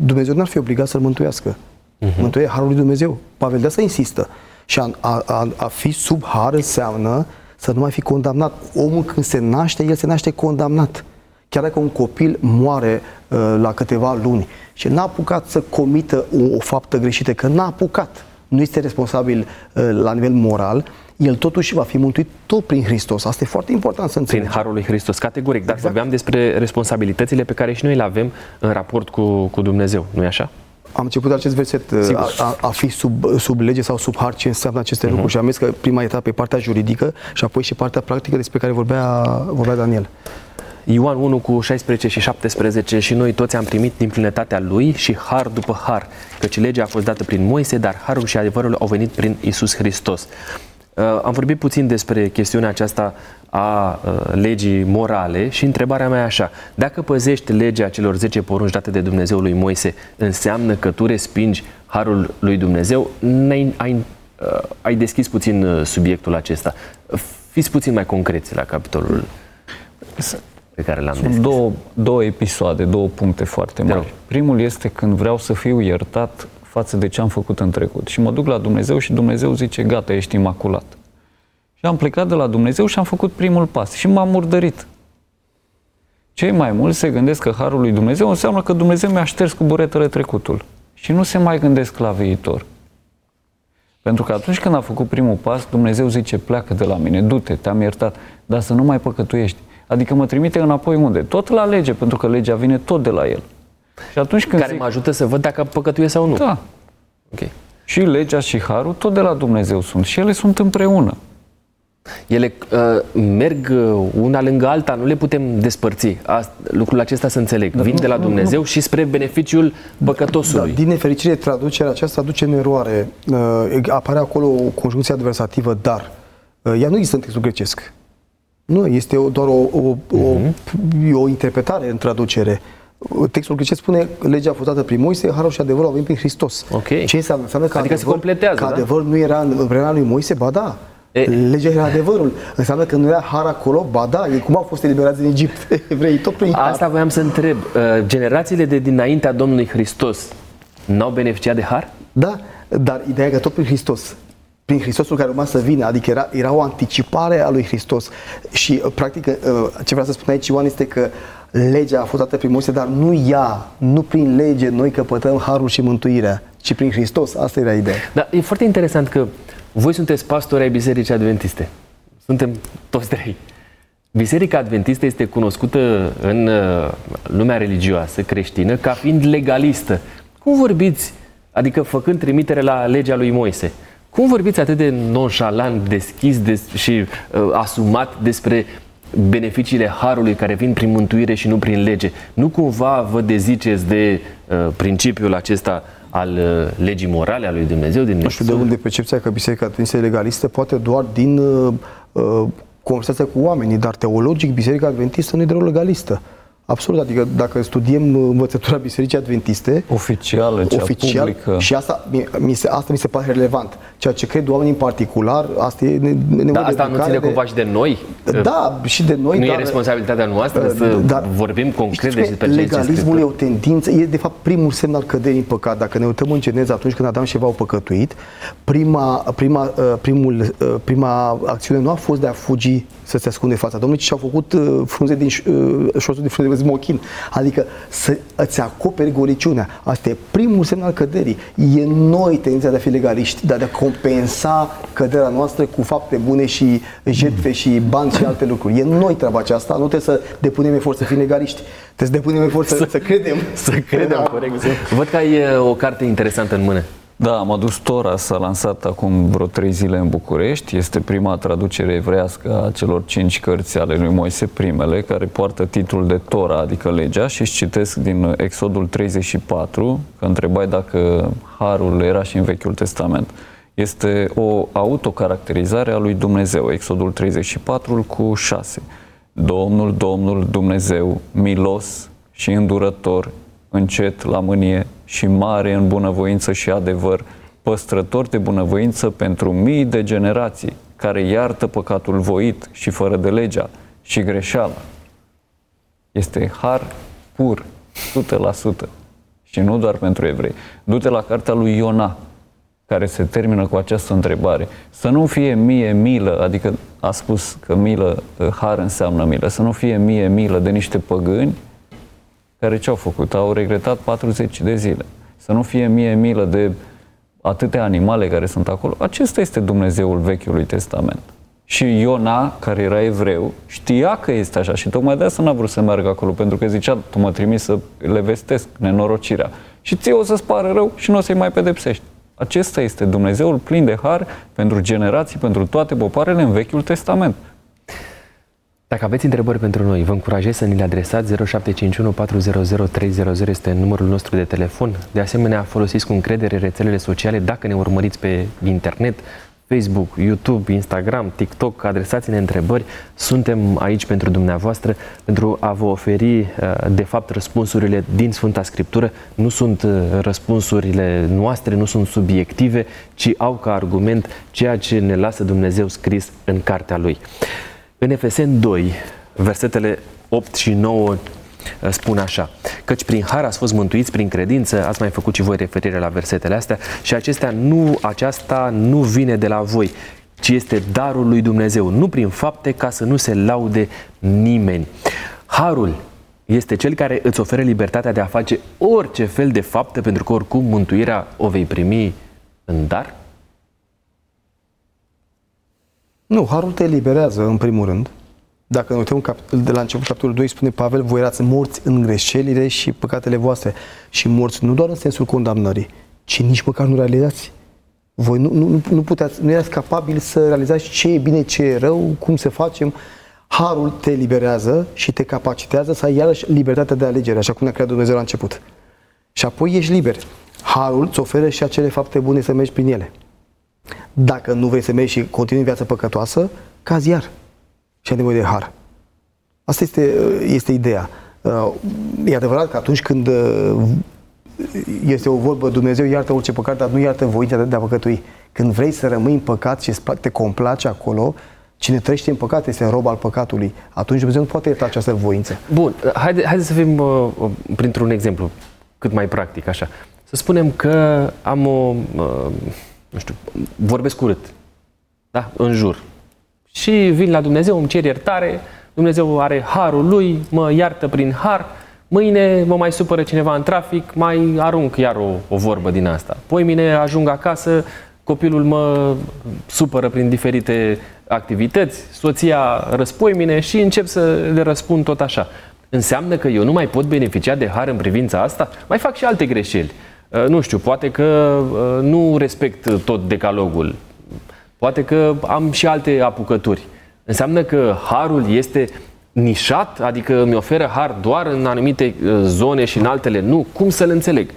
Dumnezeu n-ar fi obligat să-l mântuiască. Uh-huh. Mântuie harul lui Dumnezeu. Pavel de asta insistă. Și a, a, a, a fi sub har înseamnă să nu mai fi condamnat. Omul când se naște, el se naște condamnat. Chiar dacă un copil moare uh, la câteva luni și n-a apucat să comită o, o faptă greșită, că n-a apucat, nu este responsabil uh, la nivel moral, el totuși va fi mântuit tot prin Hristos. Asta e foarte important să înțelegem. Prin Harul lui Hristos, categoric. Dar exact. vorbeam despre responsabilitățile pe care și noi le avem în raport cu, cu Dumnezeu, nu-i așa? Am început acest verset, a, a, a fi sub, sub lege sau sub har, ce înseamnă aceste uh-huh. lucruri. Și am zis că prima etapă e partea juridică și apoi și partea practică despre care vorbea, vorbea Daniel. Ioan 1 cu 16 și 17 și noi toți am primit din plinătatea lui și har după har, căci legea a fost dată prin Moise, dar harul și adevărul au venit prin Isus Hristos. Uh, am vorbit puțin despre chestiunea aceasta a uh, legii morale și întrebarea mea e așa. Dacă păzești legea celor 10 porunci date de Dumnezeu lui Moise, înseamnă că tu respingi harul lui Dumnezeu? Ai, ai, uh, ai deschis puțin subiectul acesta. Fiți puțin mai concreți la capitolul pe care l-am Sunt două, două episoade, două puncte foarte mari. Primul este când vreau să fiu iertat față de ce am făcut în trecut. Și mă duc la Dumnezeu și Dumnezeu zice, gata, ești imaculat. Și am plecat de la Dumnezeu și am făcut primul pas și m-am murdărit. Cei mai mulți se gândesc că Harul lui Dumnezeu înseamnă că Dumnezeu mi-a șters cu buretele trecutul. Și nu se mai gândesc la viitor. Pentru că atunci când a făcut primul pas, Dumnezeu zice, pleacă de la mine, du-te, te-am iertat, dar să nu mai păcătuiești. Adică mă trimite înapoi unde? Tot la lege, pentru că legea vine tot de la el. Și atunci când Care zic... mă ajută să văd dacă păcătuie sau nu. Da. Ok. Și legea și harul tot de la Dumnezeu sunt și ele sunt împreună. Ele uh, merg uh, una lângă alta, nu le putem despărți. Asta, lucrul acesta să înțeleg. Da, Vin nu, de la Dumnezeu nu, nu. și spre beneficiul păcătosului. Da, din nefericire, traducerea aceasta duce în eroare. Uh, apare acolo o conjuncție adversativă, dar. Uh, ea nu există în textul grecesc. Nu, este doar o, o, uh-huh. o, mhm. o interpretare în traducere. Textul ce spune legea a fost dată prin Moise, harul și adevărul au venit prin Hristos. Ok. Ce înseamnă? Înseamnă că Adică se adevăr, completează, Că da? adevărul nu era în vremea lui Moise, ba da. E- Legea era adevărul. Înseamnă că nu era har acolo, ba da. Ei cum au fost eliberați din Egipt? Evrei, tot prin har. Asta voiam să întreb. Uh, Generațiile de dinaintea Domnului Hristos n-au beneficiat de har? Da, dar ideea e că tot prin Hristos. Prin Hristosul care urma să vină, adică era, era o anticipare a lui Hristos. Și, uh, practic, uh, ce vreau să spun aici, Ioan, este că legea a fost dată prin Moise, dar nu ea, nu prin lege noi căpătăm harul și mântuirea, ci prin Hristos. Asta era ideea. Dar e foarte interesant că voi sunteți pastori ai Bisericii Adventiste. Suntem toți trei. Biserica Adventistă este cunoscută în uh, lumea religioasă creștină ca fiind legalistă. Cum vorbiți, adică făcând trimitere la legea lui Moise, cum vorbiți atât de nonșalant, deschis des- și uh, asumat despre beneficiile harului care vin prin mântuire și nu prin lege? Nu cumva vă deziceți de uh, principiul acesta al uh, legii morale a lui Dumnezeu din Nu știu de unde percepția că Biserica Adventistă e legalistă, poate doar din uh, uh, conversația cu oamenii, dar teologic Biserica Adventistă nu e deloc legalistă. Absolut, adică dacă studiem uh, învățătura Bisericii Adventiste, Oficială, cea oficial, publică. și asta mi, mi se, asta mi se pare relevant. Ceea ce cred oamenii în particular, asta e ne, nevoie Dar de asta nu educare, ține de- cumva și de noi? Da, și de noi, nu dar- e responsabilitatea noastră Uh, să dar- vorbim concret Știți despre că ceea ce legalismul e Scriptura. o tendință, e de fapt primul semn al căderii în păcat. Dacă ne uităm în Geneza atunci când Adam și Eva au păcătuit, prima, prima, uh, primul, uh, prima acțiune nu a fost de a fugi să se ascunde fața Domnului, ci și-au făcut uh, frunze din ș- uh, șosul de frunze de smochin. Adică să îți acoperi goliciunea. Asta e primul semn al căderii. E în noi tendința de a fi legaliști, de a compensa căderea noastră cu fapte bune și jertfe și bani și alte lucruri. E în noi treaba aceasta, nu trebuie să depunem efort să fim legaliști. Trebuie să depunem efort să, să credem. Să credem, corect. Văd că ai uh, o carte interesantă în mână. Da, am adus Tora, s-a lansat acum vreo trei zile în București. Este prima traducere evrească a celor cinci cărți ale lui Moise, primele, care poartă titlul de Tora, adică legea, și își citesc din Exodul 34, că întrebai dacă harul era și în Vechiul Testament. Este o autocaracterizare a lui Dumnezeu, Exodul 34 cu 6. Domnul, Domnul Dumnezeu, milos și îndurător, încet la mânie și mare în bunăvoință și adevăr, păstrător de bunăvoință pentru mii de generații, care iartă păcatul voit și fără de legea și greșeala. Este har pur, 100%. Și nu doar pentru evrei. Du-te la cartea lui Iona, care se termină cu această întrebare. Să nu fie mie milă, adică a spus că milă, har înseamnă milă, să nu fie mie milă de niște păgâni care ce-au făcut? Au regretat 40 de zile. Să nu fie mie milă de atâtea animale care sunt acolo. Acesta este Dumnezeul Vechiului Testament. Și Iona, care era evreu, știa că este așa și tocmai de asta n-a vrut să meargă acolo, pentru că zicea, tu mă trimis să le vestesc nenorocirea. Și ție o să-ți pară rău și nu o să-i mai pedepsești. Acesta este Dumnezeul plin de har pentru generații, pentru toate popoarele în Vechiul Testament. Dacă aveți întrebări pentru noi, vă încurajez să ni le adresați 0751 400 300 este numărul nostru de telefon. De asemenea, folosiți cu încredere rețelele sociale dacă ne urmăriți pe internet, Facebook, YouTube, Instagram, TikTok, adresați-ne întrebări. Suntem aici pentru dumneavoastră, pentru a vă oferi, uh, de fapt, răspunsurile din Sfânta Scriptură. Nu sunt uh, răspunsurile noastre, nu sunt subiective, ci au ca argument ceea ce ne lasă Dumnezeu scris în cartea Lui. În Efeseni 2, versetele 8 și 9 spun așa, căci prin har ați fost mântuiți prin credință, ați mai făcut și voi referire la versetele astea, și acestea nu, aceasta nu vine de la voi, ci este darul lui Dumnezeu, nu prin fapte ca să nu se laude nimeni. Harul este cel care îți oferă libertatea de a face orice fel de fapte, pentru că oricum mântuirea o vei primi în dar? Nu, harul te eliberează, în primul rând. Dacă ne uităm cap- de la început, capitolul 2, spune Pavel, voi erați morți în greșelile și păcatele voastre. Și morți nu doar în sensul condamnării, ci nici măcar nu realizați. Voi nu, nu, nu, puteați, nu erați capabili să realizați ce e bine, ce e rău, cum să facem. Harul te eliberează și te capacitează să ai iarăși libertatea de alegere, așa cum ne-a creat Dumnezeu la început. Și apoi ești liber. Harul îți oferă și acele fapte bune să mergi prin ele. Dacă nu vrei să mergi și continui viața păcătoasă, cazi iar. Și ai nevoie de har. Asta este, este ideea. Uh, e adevărat că atunci când uh, este o vorbă, Dumnezeu iartă orice păcat, dar nu iartă voința de a păcătui. Când vrei să rămâi în păcat și te complace acolo, cine trăiește în păcat este rob al păcatului. Atunci Dumnezeu nu poate ierta această voință. Bun, haide, haide să fim uh, printr-un exemplu cât mai practic așa. Să spunem că am o, uh, nu știu, vorbesc urât, da, în jur. Și vin la Dumnezeu, îmi cer iertare, Dumnezeu are harul lui, mă iartă prin har, mâine mă mai supără cineva în trafic, mai arunc iar o, o vorbă din asta. Poi mine ajung acasă, copilul mă supără prin diferite activități, soția răspoi mine și încep să le răspund tot așa. Înseamnă că eu nu mai pot beneficia de har în privința asta? Mai fac și alte greșeli. Uh, nu știu, poate că uh, nu respect tot decalogul. Poate că am și alte apucături. Înseamnă că harul este nișat, adică mi oferă har doar în anumite uh, zone și în altele nu. Cum să-l înțeleg?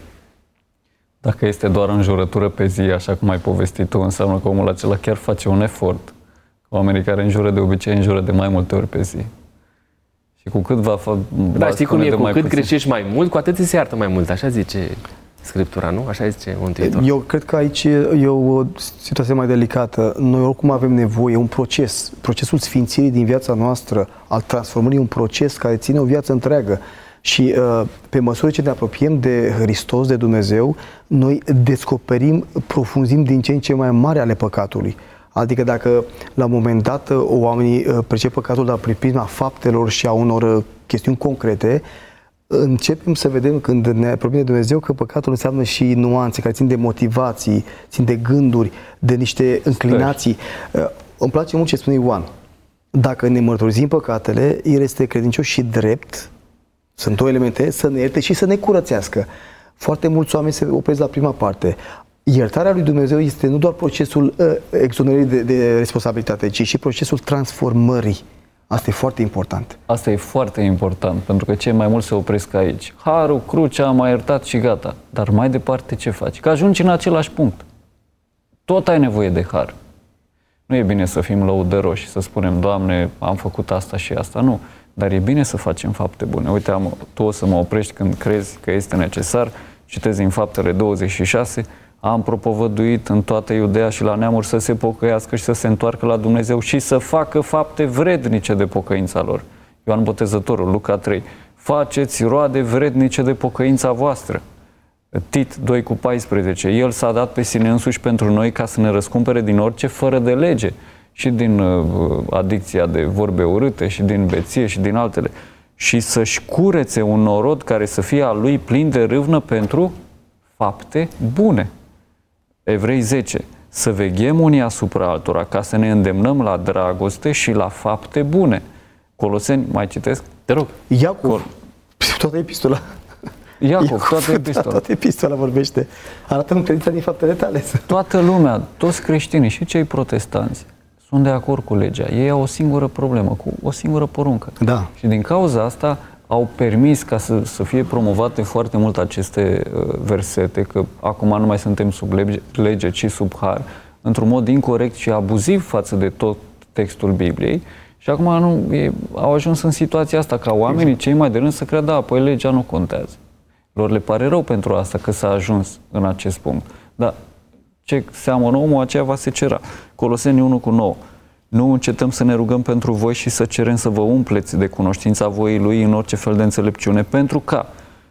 Dacă este doar în jurătură pe zi, așa cum ai povestit tu, înseamnă că omul acela chiar face un efort. Oamenii care înjură de obicei înjură de mai multe ori pe zi. Și cu cât va fa- Dar știi cum e, cu cât puțin... greșești mai mult, cu atât ți se iartă mai mult, așa zice Scriptura, nu? Așa zice Mântuitor. Eu cred că aici e o situație mai delicată. Noi oricum avem nevoie, un proces, procesul sfințirii din viața noastră, al transformării, un proces care ține o viață întreagă. Și uh, pe măsură ce ne apropiem de Hristos, de Dumnezeu, noi descoperim, profunzim din ce în ce mai mare ale păcatului. Adică dacă la un moment dat uh, oamenii uh, percep păcatul dar prin prisma faptelor și a unor chestiuni concrete, începem să vedem când ne apropiem de Dumnezeu că păcatul înseamnă și nuanțe care țin de motivații, țin de gânduri, de niște înclinații. Stai. Îmi place mult ce spune Ioan. Dacă ne mărturisim păcatele, El este credincios și drept sunt două elemente, să ne ierte și să ne curățească. Foarte mulți oameni se opresc la prima parte. Iertarea lui Dumnezeu este nu doar procesul uh, exonerării de, de responsabilitate, ci și procesul transformării. Asta e foarte important. Asta e foarte important, pentru că cei mai mulți se opresc aici. Harul, crucea, am mai iertat și gata. Dar mai departe ce faci? Că ajungi în același punct. Tot ai nevoie de har. Nu e bine să fim lăudăroși, să spunem, Doamne, am făcut asta și asta. Nu. Dar e bine să facem fapte bune. Uite, am, tu o să mă oprești când crezi că este necesar. Citezi în faptele 26, am propovăduit în toată Iudea și la neamuri să se pocăiască și să se întoarcă la Dumnezeu și să facă fapte vrednice de pocăința lor. Ioan Botezătorul, Luca 3. Faceți roade vrednice de pocăința voastră. Tit 2 cu 14. El s-a dat pe sine însuși pentru noi ca să ne răscumpere din orice fără de lege și din uh, adicția de vorbe urâte și din beție și din altele și să-și curețe un norod care să fie al lui plin de râvnă pentru fapte bune. Evrei 10. Să veghem unii asupra altora ca să ne îndemnăm la dragoste și la fapte bune. Coloseni, mai citesc? Te rog. Iacov, Col- toată epistola. Iacov, Iacov toată epistola. Toată epistola vorbește. Arată-mi credința din faptele tale. Toată lumea, toți creștinii și cei protestanți sunt de acord cu legea. Ei au o singură problemă, cu o singură poruncă. Da. Și din cauza asta au permis ca să, să fie promovate foarte mult aceste uh, versete, că acum nu mai suntem sub lege, lege ci sub har, într-un mod incorrect și abuziv față de tot textul Bibliei. Și acum nu, e, au ajuns în situația asta, ca oamenii cei mai de rând să creadă, da, păi legea nu contează. Lor le pare rău pentru asta că s-a ajuns în acest punct. Dar ce seamănă omul, aceea va se cera. Coloseni 1 cu 9. Nu încetăm să ne rugăm pentru voi și să cerem să vă umpleți de cunoștința voii Lui în orice fel de înțelepciune, pentru ca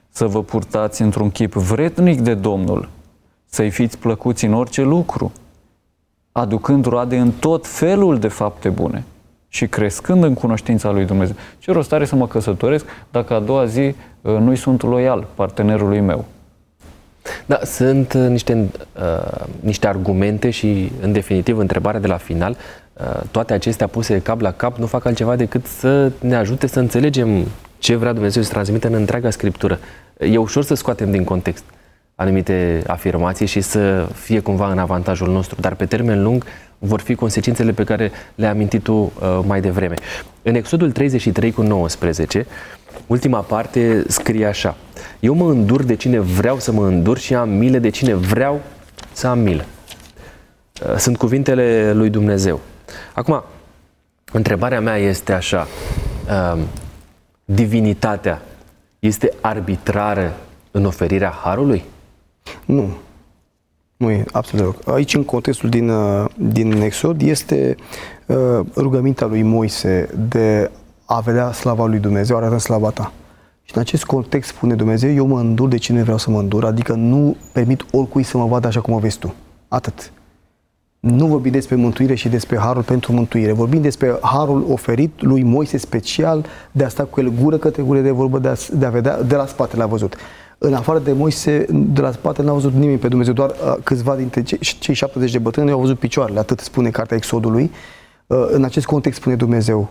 să vă purtați într-un chip vrednic de Domnul, să-i fiți plăcuți în orice lucru, aducând roade în tot felul de fapte bune și crescând în cunoștința lui Dumnezeu. Ce rost are să mă căsătoresc dacă a doua zi uh, nu-i sunt loial partenerului meu? Da, sunt uh, niște, uh, niște argumente și, în definitiv, întrebarea de la final, uh, toate acestea puse cap la cap nu fac altceva decât să ne ajute să înțelegem ce vrea Dumnezeu să transmită în întreaga Scriptură. E ușor să scoatem din context anumite afirmații și să fie cumva în avantajul nostru, dar pe termen lung vor fi consecințele pe care le-ai amintit tu uh, mai devreme. În Exodul 33 cu 19, ultima parte scrie așa. Eu mă îndur de cine vreau să mă îndur și am milă de cine vreau să am milă. Uh, sunt cuvintele lui Dumnezeu. Acum, întrebarea mea este așa. Uh, divinitatea este arbitrară în oferirea harului? Nu. Nu e absolut deloc. Aici, în contextul din, uh, din Exod, este uh, rugămintea lui Moise de a vedea slava lui Dumnezeu, arată slava ta. Și în acest context spune Dumnezeu, eu mă îndur de cine vreau să mă îndur, adică nu permit oricui să mă vadă așa cum o vezi tu. Atât. Nu vorbim despre mântuire și despre harul pentru mântuire. Vorbim despre harul oferit lui Moise special de a sta cu el gură către gură de vorbă, de a, de a vedea, de la spate l-a văzut. În afară de Moise, de la spate n-a văzut nimeni pe Dumnezeu, doar uh, câțiva dintre cei, cei 70 de bătrâni au văzut picioarele, atât spune cartea Exodului. Uh, în acest context spune Dumnezeu,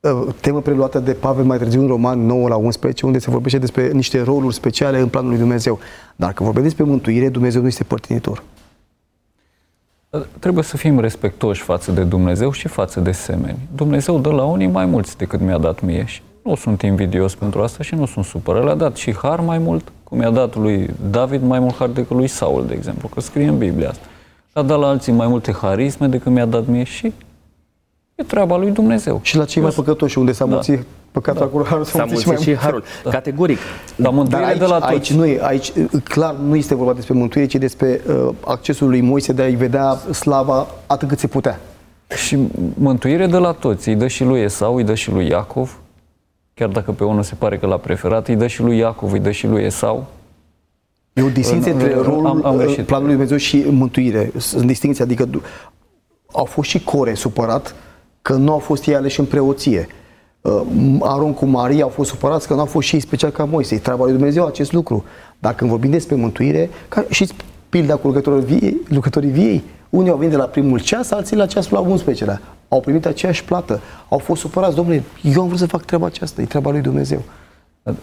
uh, temă preluată de Pavel mai târziu în Roman 9 la 11, unde se vorbește despre niște roluri speciale în planul lui Dumnezeu. Dar când vorbim despre mântuire, Dumnezeu nu este părtinitor. Trebuie să fim respectoși față de Dumnezeu și față de semeni. Dumnezeu dă la unii mai mulți decât mi-a dat mie și nu sunt invidios pentru asta și nu sunt supărat. Le-a dat și har mai mult, cum i-a dat lui David mai mult har decât lui Saul, de exemplu, că scrie în Biblia asta. Le-a dat la alții mai multe harisme decât mi-a dat mie și e treaba lui Dumnezeu. Și la cei mai păcătoși, unde s-a da. mulțit păcatul da. acolo, harul s-a mulțit și, și harul. Da. Categoric. Dar, Dar aici, de la toți. aici, nu e, aici, clar, nu este vorba despre mântuire, ci despre uh, accesul lui Moise de a-i vedea slava atât cât se putea. Și mântuire de la toți. Îi dă și lui Esau, îi dă și lui Iacov, chiar dacă pe unul se pare că l-a preferat, îi dă și lui Iacov, îi dă și lui Esau. E o distinție între rolul am, am planului lui Dumnezeu și mântuire. Sunt distinții, adică au fost și Core supărat că nu au fost ei aleși în preoție. Uh, Aron cu Maria au fost supărați că nu au fost și ei special ca Moise. E treaba lui Dumnezeu acest lucru. Dar când vorbim despre mântuire, ca și pilda cu lucrătorii viei, lucrătorii viei, unii au venit de la primul ceas, alții la ceasul la 11 Au primit aceeași plată. Au fost supărați, domnule, eu am vrut să fac treaba aceasta, e treaba lui Dumnezeu.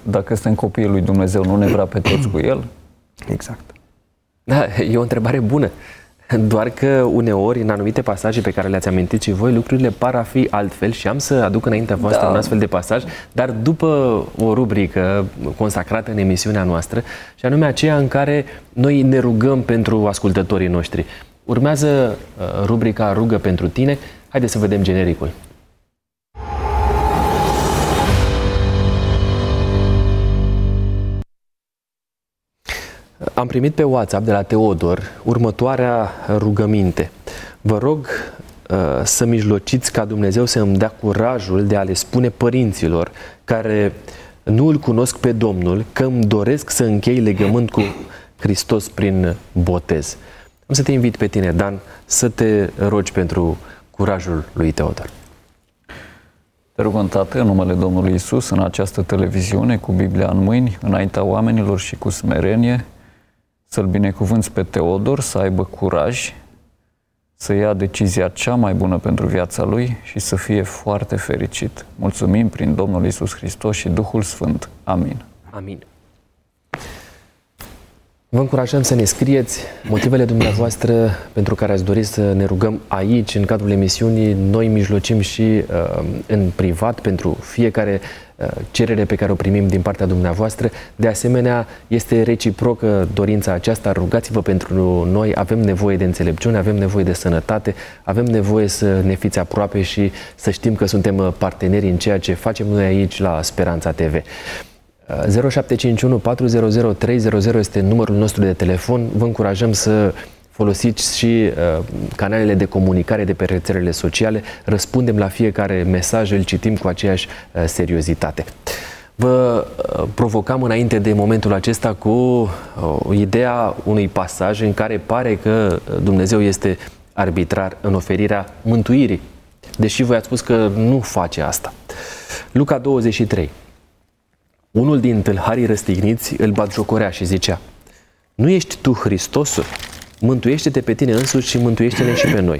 Dacă suntem copiii lui Dumnezeu, nu ne vrea pe toți cu el? Exact. Da, e o întrebare bună. Doar că uneori, în anumite pasaje pe care le-ați amintit și voi, lucrurile par a fi altfel și am să aduc înaintea voastră da. un astfel de pasaj, dar după o rubrică consacrată în emisiunea noastră, și anume aceea în care noi ne rugăm pentru ascultătorii noștri. Urmează uh, rubrica Rugă pentru tine. Haideți să vedem genericul. Am primit pe WhatsApp de la Teodor următoarea rugăminte. Vă rog uh, să mijlociți ca Dumnezeu să îmi dea curajul de a le spune părinților care nu îl cunosc pe Domnul că îmi doresc să închei legământ cu Hristos prin botez. Am să te invit pe tine, Dan, să te rogi pentru curajul lui Teodor. Te rugăm, Tată, în numele Domnului Isus, în această televiziune, cu Biblia în mâini, înaintea oamenilor și cu smerenie, să-l binecuvânți pe Teodor, să aibă curaj, să ia decizia cea mai bună pentru viața lui și să fie foarte fericit. Mulțumim prin Domnul Isus Hristos și Duhul Sfânt. Amin. Amin. Vă încurajăm să ne scrieți motivele dumneavoastră pentru care ați dori să ne rugăm aici, în cadrul emisiunii. Noi mijlocim și uh, în privat pentru fiecare uh, cerere pe care o primim din partea dumneavoastră. De asemenea, este reciprocă dorința aceasta. Rugați-vă pentru noi. Avem nevoie de înțelepciune, avem nevoie de sănătate, avem nevoie să ne fiți aproape și să știm că suntem uh, parteneri în ceea ce facem noi aici la Speranța TV. 0751 400 300 este numărul nostru de telefon. Vă încurajăm să folosiți și uh, canalele de comunicare de pe rețelele sociale. Răspundem la fiecare mesaj, îl citim cu aceeași uh, seriozitate. Vă uh, provocam înainte de momentul acesta cu uh, ideea unui pasaj în care pare că Dumnezeu este arbitrar în oferirea mântuirii, deși voi ați spus că nu face asta. Luca 23. Unul din tâlharii răstigniți îl batjocorea și zicea, Nu ești tu Hristosul? Mântuiește-te pe tine însuși și mântuiește-ne și pe noi.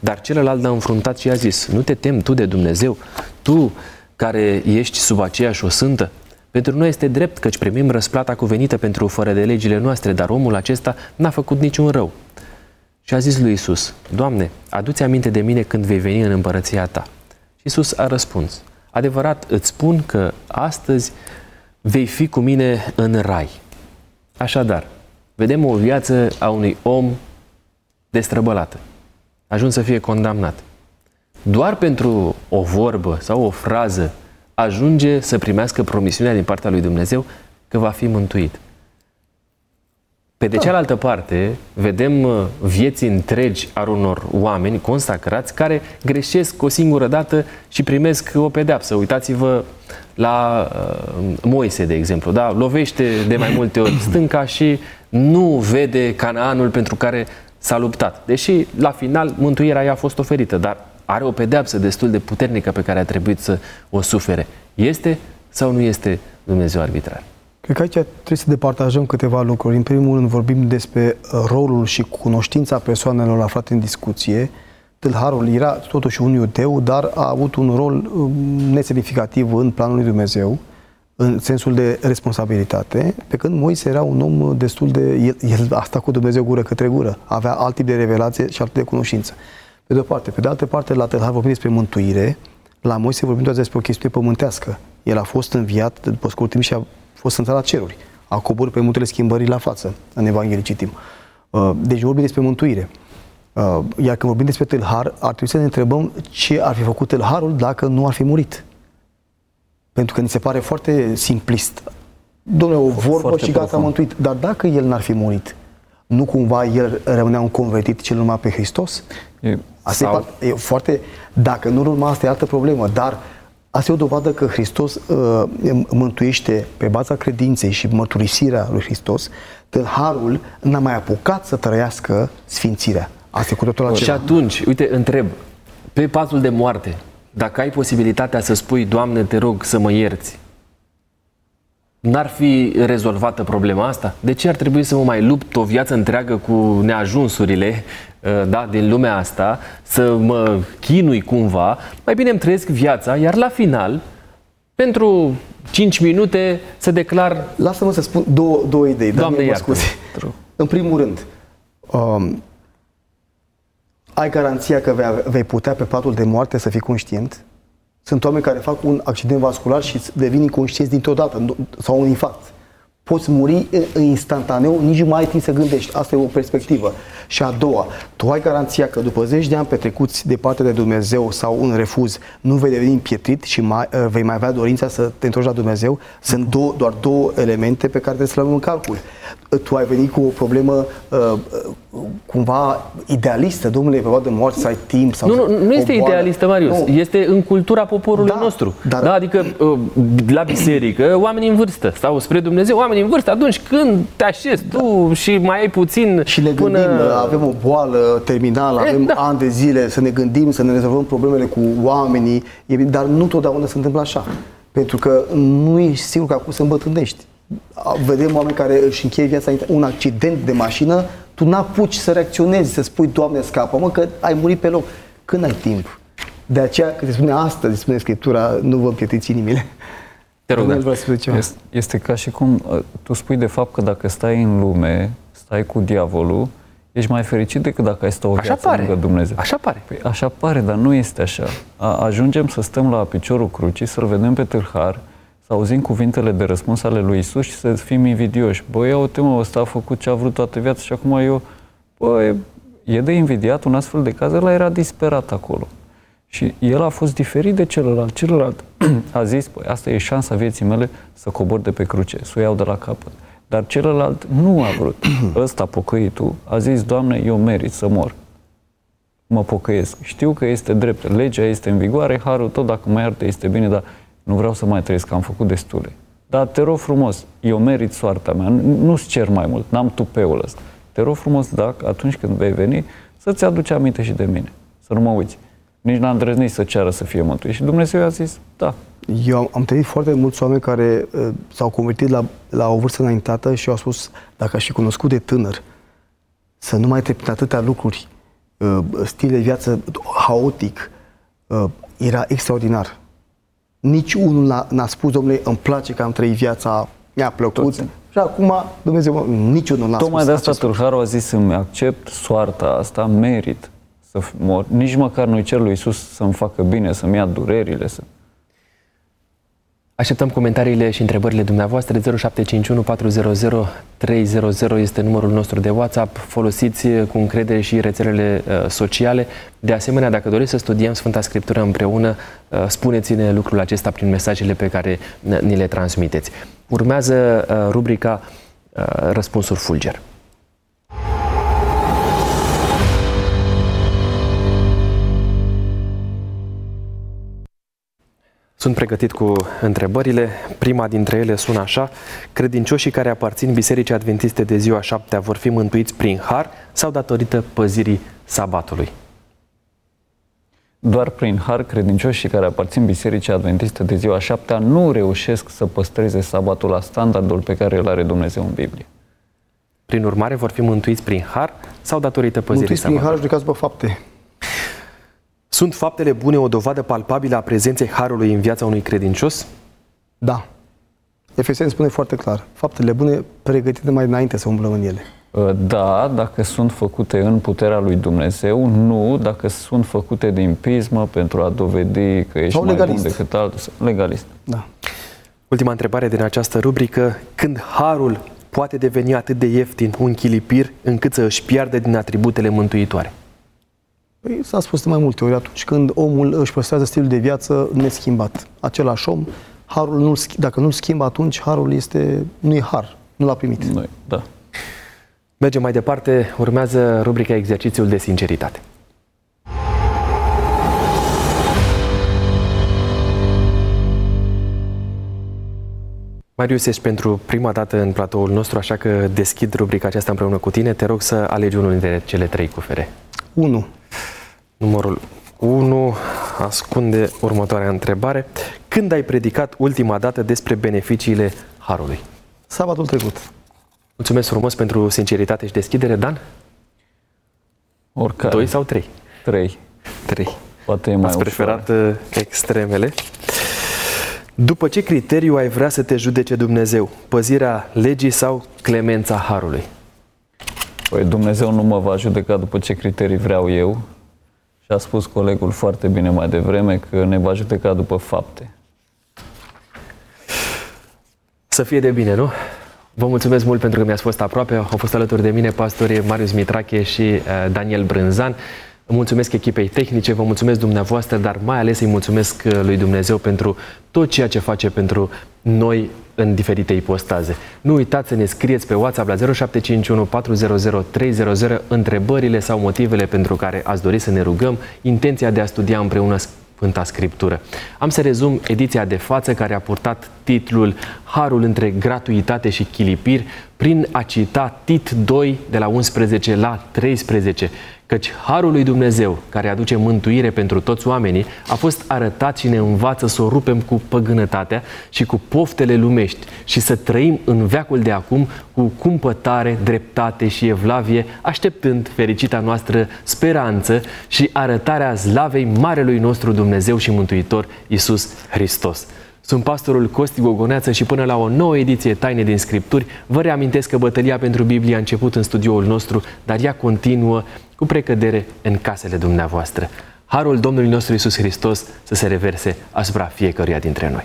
Dar celălalt a înfruntat și a zis, Nu te tem tu de Dumnezeu, tu care ești sub aceeași o sântă? Pentru noi este drept căci primim răsplata cuvenită pentru fără de legile noastre, dar omul acesta n-a făcut niciun rău. Și a zis lui Isus, Doamne, adu-ți aminte de mine când vei veni în împărăția ta. Și Isus a răspuns, adevărat îți spun că astăzi vei fi cu mine în rai. Așadar, vedem o viață a unui om destrăbălată, ajuns să fie condamnat. Doar pentru o vorbă sau o frază ajunge să primească promisiunea din partea lui Dumnezeu că va fi mântuit. Pe de cealaltă parte, vedem uh, vieți întregi a unor oameni consacrați care greșesc o singură dată și primesc o pedeapsă. Uitați-vă la uh, Moise, de exemplu, da? lovește de mai multe ori stânca și nu vede Canaanul pentru care s-a luptat. Deși la final mântuirea i-a fost oferită, dar are o pedeapsă destul de puternică pe care a trebuit să o sufere. Este sau nu este Dumnezeu arbitrar? Cred că aici trebuie să departajăm câteva lucruri. În primul rând vorbim despre uh, rolul și cunoștința persoanelor aflate în discuție. Tâlharul era totuși un iudeu, dar a avut un rol um, nesemnificativ în planul lui Dumnezeu, în sensul de responsabilitate, pe când Moise era un om destul de... El, el a stat cu Dumnezeu gură către gură, avea alt tip de revelație și alt tip de cunoștință. Pe de o parte. Pe de altă parte, la Tâlhar vorbim despre mântuire, la Moise vorbim doar despre o chestiune pământească. El a fost înviat după scurt timp și a fost într la ceruri. A coborât pe muntele schimbării la față, în Evanghelie citim. Uh, deci vorbim despre mântuire. Uh, iar când vorbim despre tâlhar, ar trebui să ne întrebăm ce ar fi făcut tâlharul dacă nu ar fi murit. Pentru că ni se pare foarte simplist. Domnule, o vorbă foarte și gata, profund. mântuit. Dar dacă el n-ar fi murit, nu cumva el rămânea un convertit cel numai pe Hristos? E, asta sau... e, e foarte... Dacă nu urma, asta e altă problemă. Dar Asta e o dovadă că Hristos uh, mântuiește pe baza credinței și mărturisirea lui Hristos, tâlharul n-a mai apucat să trăiască sfințirea. Asta e cu totul altceva. Și atunci, uite, întreb, pe patul de moarte, dacă ai posibilitatea să spui, Doamne, te rog să mă ierți, n-ar fi rezolvată problema asta? De ce ar trebui să mă mai lupt o viață întreagă cu neajunsurile uh, da, din lumea asta, să mă chinui cumva? Mai bine îmi trăiesc viața, iar la final, pentru 5 minute, să declar... Lasă-mă să spun două, două idei. Doamne, iartă scuze. În primul rând, um, ai garanția că vei, vei putea pe patul de moarte să fii conștient? Sunt oameni care fac un accident vascular și devin inconștienți dintr-o dată sau un infarct. Poți muri instantaneu, nici nu mai ai timp să gândești. Asta e o perspectivă. Și a doua, tu ai garanția că după zeci de ani petrecuți departe de Dumnezeu sau un refuz, nu vei deveni împietrit și mai, uh, vei mai avea dorința să te întorci la Dumnezeu. Sunt două, doar două elemente pe care trebuie să le luăm în calcul. Tu ai venit cu o problemă uh, cumva idealistă, domnule, pe de moarte să ai timp sau Nu, nu, nu este boală. idealistă, Marius. Nu. Este în cultura poporului da, nostru. Dar, da, adică uh, la biserică, oamenii în vârstă sau spre Dumnezeu, oamenii în vârstă, atunci când te așezi da. tu și mai ai puțin și ne până... gândim, avem o boală terminală, e, avem da. ani de zile să ne gândim, să ne rezolvăm problemele cu oamenii, dar nu totdeauna se întâmplă așa. Pentru că nu e sigur că acum să îmbătrânești. Vedem oameni care își încheie viața un accident de mașină, tu n-apuci să reacționezi, să spui, Doamne, scapă, mă, că ai murit pe loc. Când ai timp? De aceea, când se spune astăzi, spune Scriptura, nu vă împietiți inimile. Te rog, da. este, este ca și cum uh, tu spui de fapt că dacă stai în lume, stai cu diavolul, ești mai fericit decât dacă ai sta o viață pare. lângă Dumnezeu. Așa pare. Păi așa pare, dar nu este așa. A, ajungem să stăm la piciorul crucii, să-L vedem pe tâlhar, să auzim cuvintele de răspuns ale lui Isus și să fim invidioși. Băi, ia uite mă, ăsta a făcut ce a vrut toată viața și acum eu... Băi, e de invidiat un astfel de caz, ăla era disperat acolo. Și el a fost diferit de celălalt. Celălalt a zis, păi, asta e șansa vieții mele să cobor de pe cruce, să o iau de la capăt. Dar celălalt nu a vrut. Ăsta, pocăitul, a zis, Doamne, eu merit să mor. Mă pocăiesc. Știu că este drept. Legea este în vigoare, harul tot dacă mă iartă este bine, dar nu vreau să mai trăiesc, am făcut destule. Dar te rog frumos, eu merit soarta mea, nu-ți cer mai mult, n-am tupeul ăsta. Te rog frumos, dacă atunci când vei veni, să-ți aduci aminte și de mine, să nu mă uiți. Nici n-am îndrăznit să ceară să fie mântuit. Și Dumnezeu a zis, da. Eu am, am trăit foarte mulți oameni care uh, s-au convertit la, la o vârstă înaintată și au spus, dacă aș fi cunoscut de tânăr, să nu mai trec atâtea lucruri, uh, stil de viață haotic, uh, era extraordinar nici unul n-a, n-a spus, domnule, îmi place că am trăit viața, mi-a plăcut. Toți. Și acum, Dumnezeu, niciunul n-a Tocmai spus de asta Tâlharul a zis să-mi accept soarta asta, merit să mor. Nici măcar nu-i cer lui Iisus să-mi facă bine, să-mi ia durerile. Să... Așteptăm comentariile și întrebările dumneavoastră. 0751 400 300 este numărul nostru de WhatsApp. Folosiți cu încredere și rețelele uh, sociale. De asemenea, dacă doriți să studiem Sfânta Scriptură împreună, uh, spuneți-ne lucrul acesta prin mesajele pe care ni le transmiteți. Urmează uh, rubrica Răspunsuri Fulger. Sunt pregătit cu întrebările. Prima dintre ele sună așa. Credincioșii care aparțin Bisericii Adventiste de ziua șaptea vor fi mântuiți prin har sau datorită păzirii sabatului? Doar prin har credincioșii care aparțin Bisericii Adventiste de ziua șaptea nu reușesc să păstreze sabatul la standardul pe care îl are Dumnezeu în Biblie. Prin urmare, vor fi mântuiți prin har sau datorită păzirii Mântuiți prin har, judecați pe fapte. Sunt faptele bune o dovadă palpabilă a prezenței Harului în viața unui credincios? Da. Efeseni spune foarte clar. Faptele bune pregătite mai înainte să umblăm în ele. Uh, da, dacă sunt făcute în puterea lui Dumnezeu, nu dacă sunt făcute din pismă pentru a dovedi că ești Sau mai legalist. bun decât altul. Legalist. Da. Ultima întrebare din această rubrică. Când harul poate deveni atât de ieftin un chilipir încât să își piardă din atributele mântuitoare? Păi, s-a spus de mai multe ori, atunci când omul își păstrează stilul de viață neschimbat, același om, harul nu dacă nu-l schimbă, atunci harul este, nu e har, nu l-a primit. Noi, da. Mergem mai departe, urmează rubrica Exercițiul de sinceritate. Marius, ești pentru prima dată în platoul nostru, așa că deschid rubrica aceasta împreună cu tine. Te rog să alegi unul dintre cele trei cufere. 1. Numărul 1 ascunde următoarea întrebare. Când ai predicat ultima dată despre beneficiile Harului? Sabatul trecut. Mulțumesc frumos pentru sinceritate și deschidere. Dan? Oricare. Doi sau trei? Trei. Trei. Poate e mai Ați preferat ușor. Uh, extremele. După ce criteriu ai vrea să te judece Dumnezeu? Păzirea legii sau clemența Harului? Păi Dumnezeu nu mă va judeca după ce criterii vreau eu, a spus colegul foarte bine mai devreme că ne va judeca după fapte. Să fie de bine, nu? Vă mulțumesc mult pentru că mi-ați fost aproape. Au fost alături de mine pastorii Marius Mitrache și uh, Daniel Brânzan. Mulțumesc echipei tehnice, vă mulțumesc dumneavoastră, dar mai ales îi mulțumesc uh, lui Dumnezeu pentru tot ceea ce face pentru noi în diferite ipostaze. Nu uitați să ne scrieți pe WhatsApp la 0751 400 300 întrebările sau motivele pentru care ați dori să ne rugăm, intenția de a studia împreună Sfânta Scriptură. Am să rezum ediția de față care a purtat titlul Harul între gratuitate și chilipir prin a cita Tit 2 de la 11 la 13 căci Harul lui Dumnezeu, care aduce mântuire pentru toți oamenii, a fost arătat și ne învață să o rupem cu păgânătatea și cu poftele lumești și să trăim în veacul de acum cu cumpătare, dreptate și evlavie, așteptând fericita noastră speranță și arătarea slavei Marelui nostru Dumnezeu și Mântuitor Isus Hristos. Sunt pastorul Costi Gogoneață și până la o nouă ediție Taine din Scripturi, vă reamintesc că bătălia pentru Biblie a început în studioul nostru, dar ea continuă cu precădere în casele dumneavoastră. Harul Domnului nostru Isus Hristos să se reverse asupra fiecăruia dintre noi.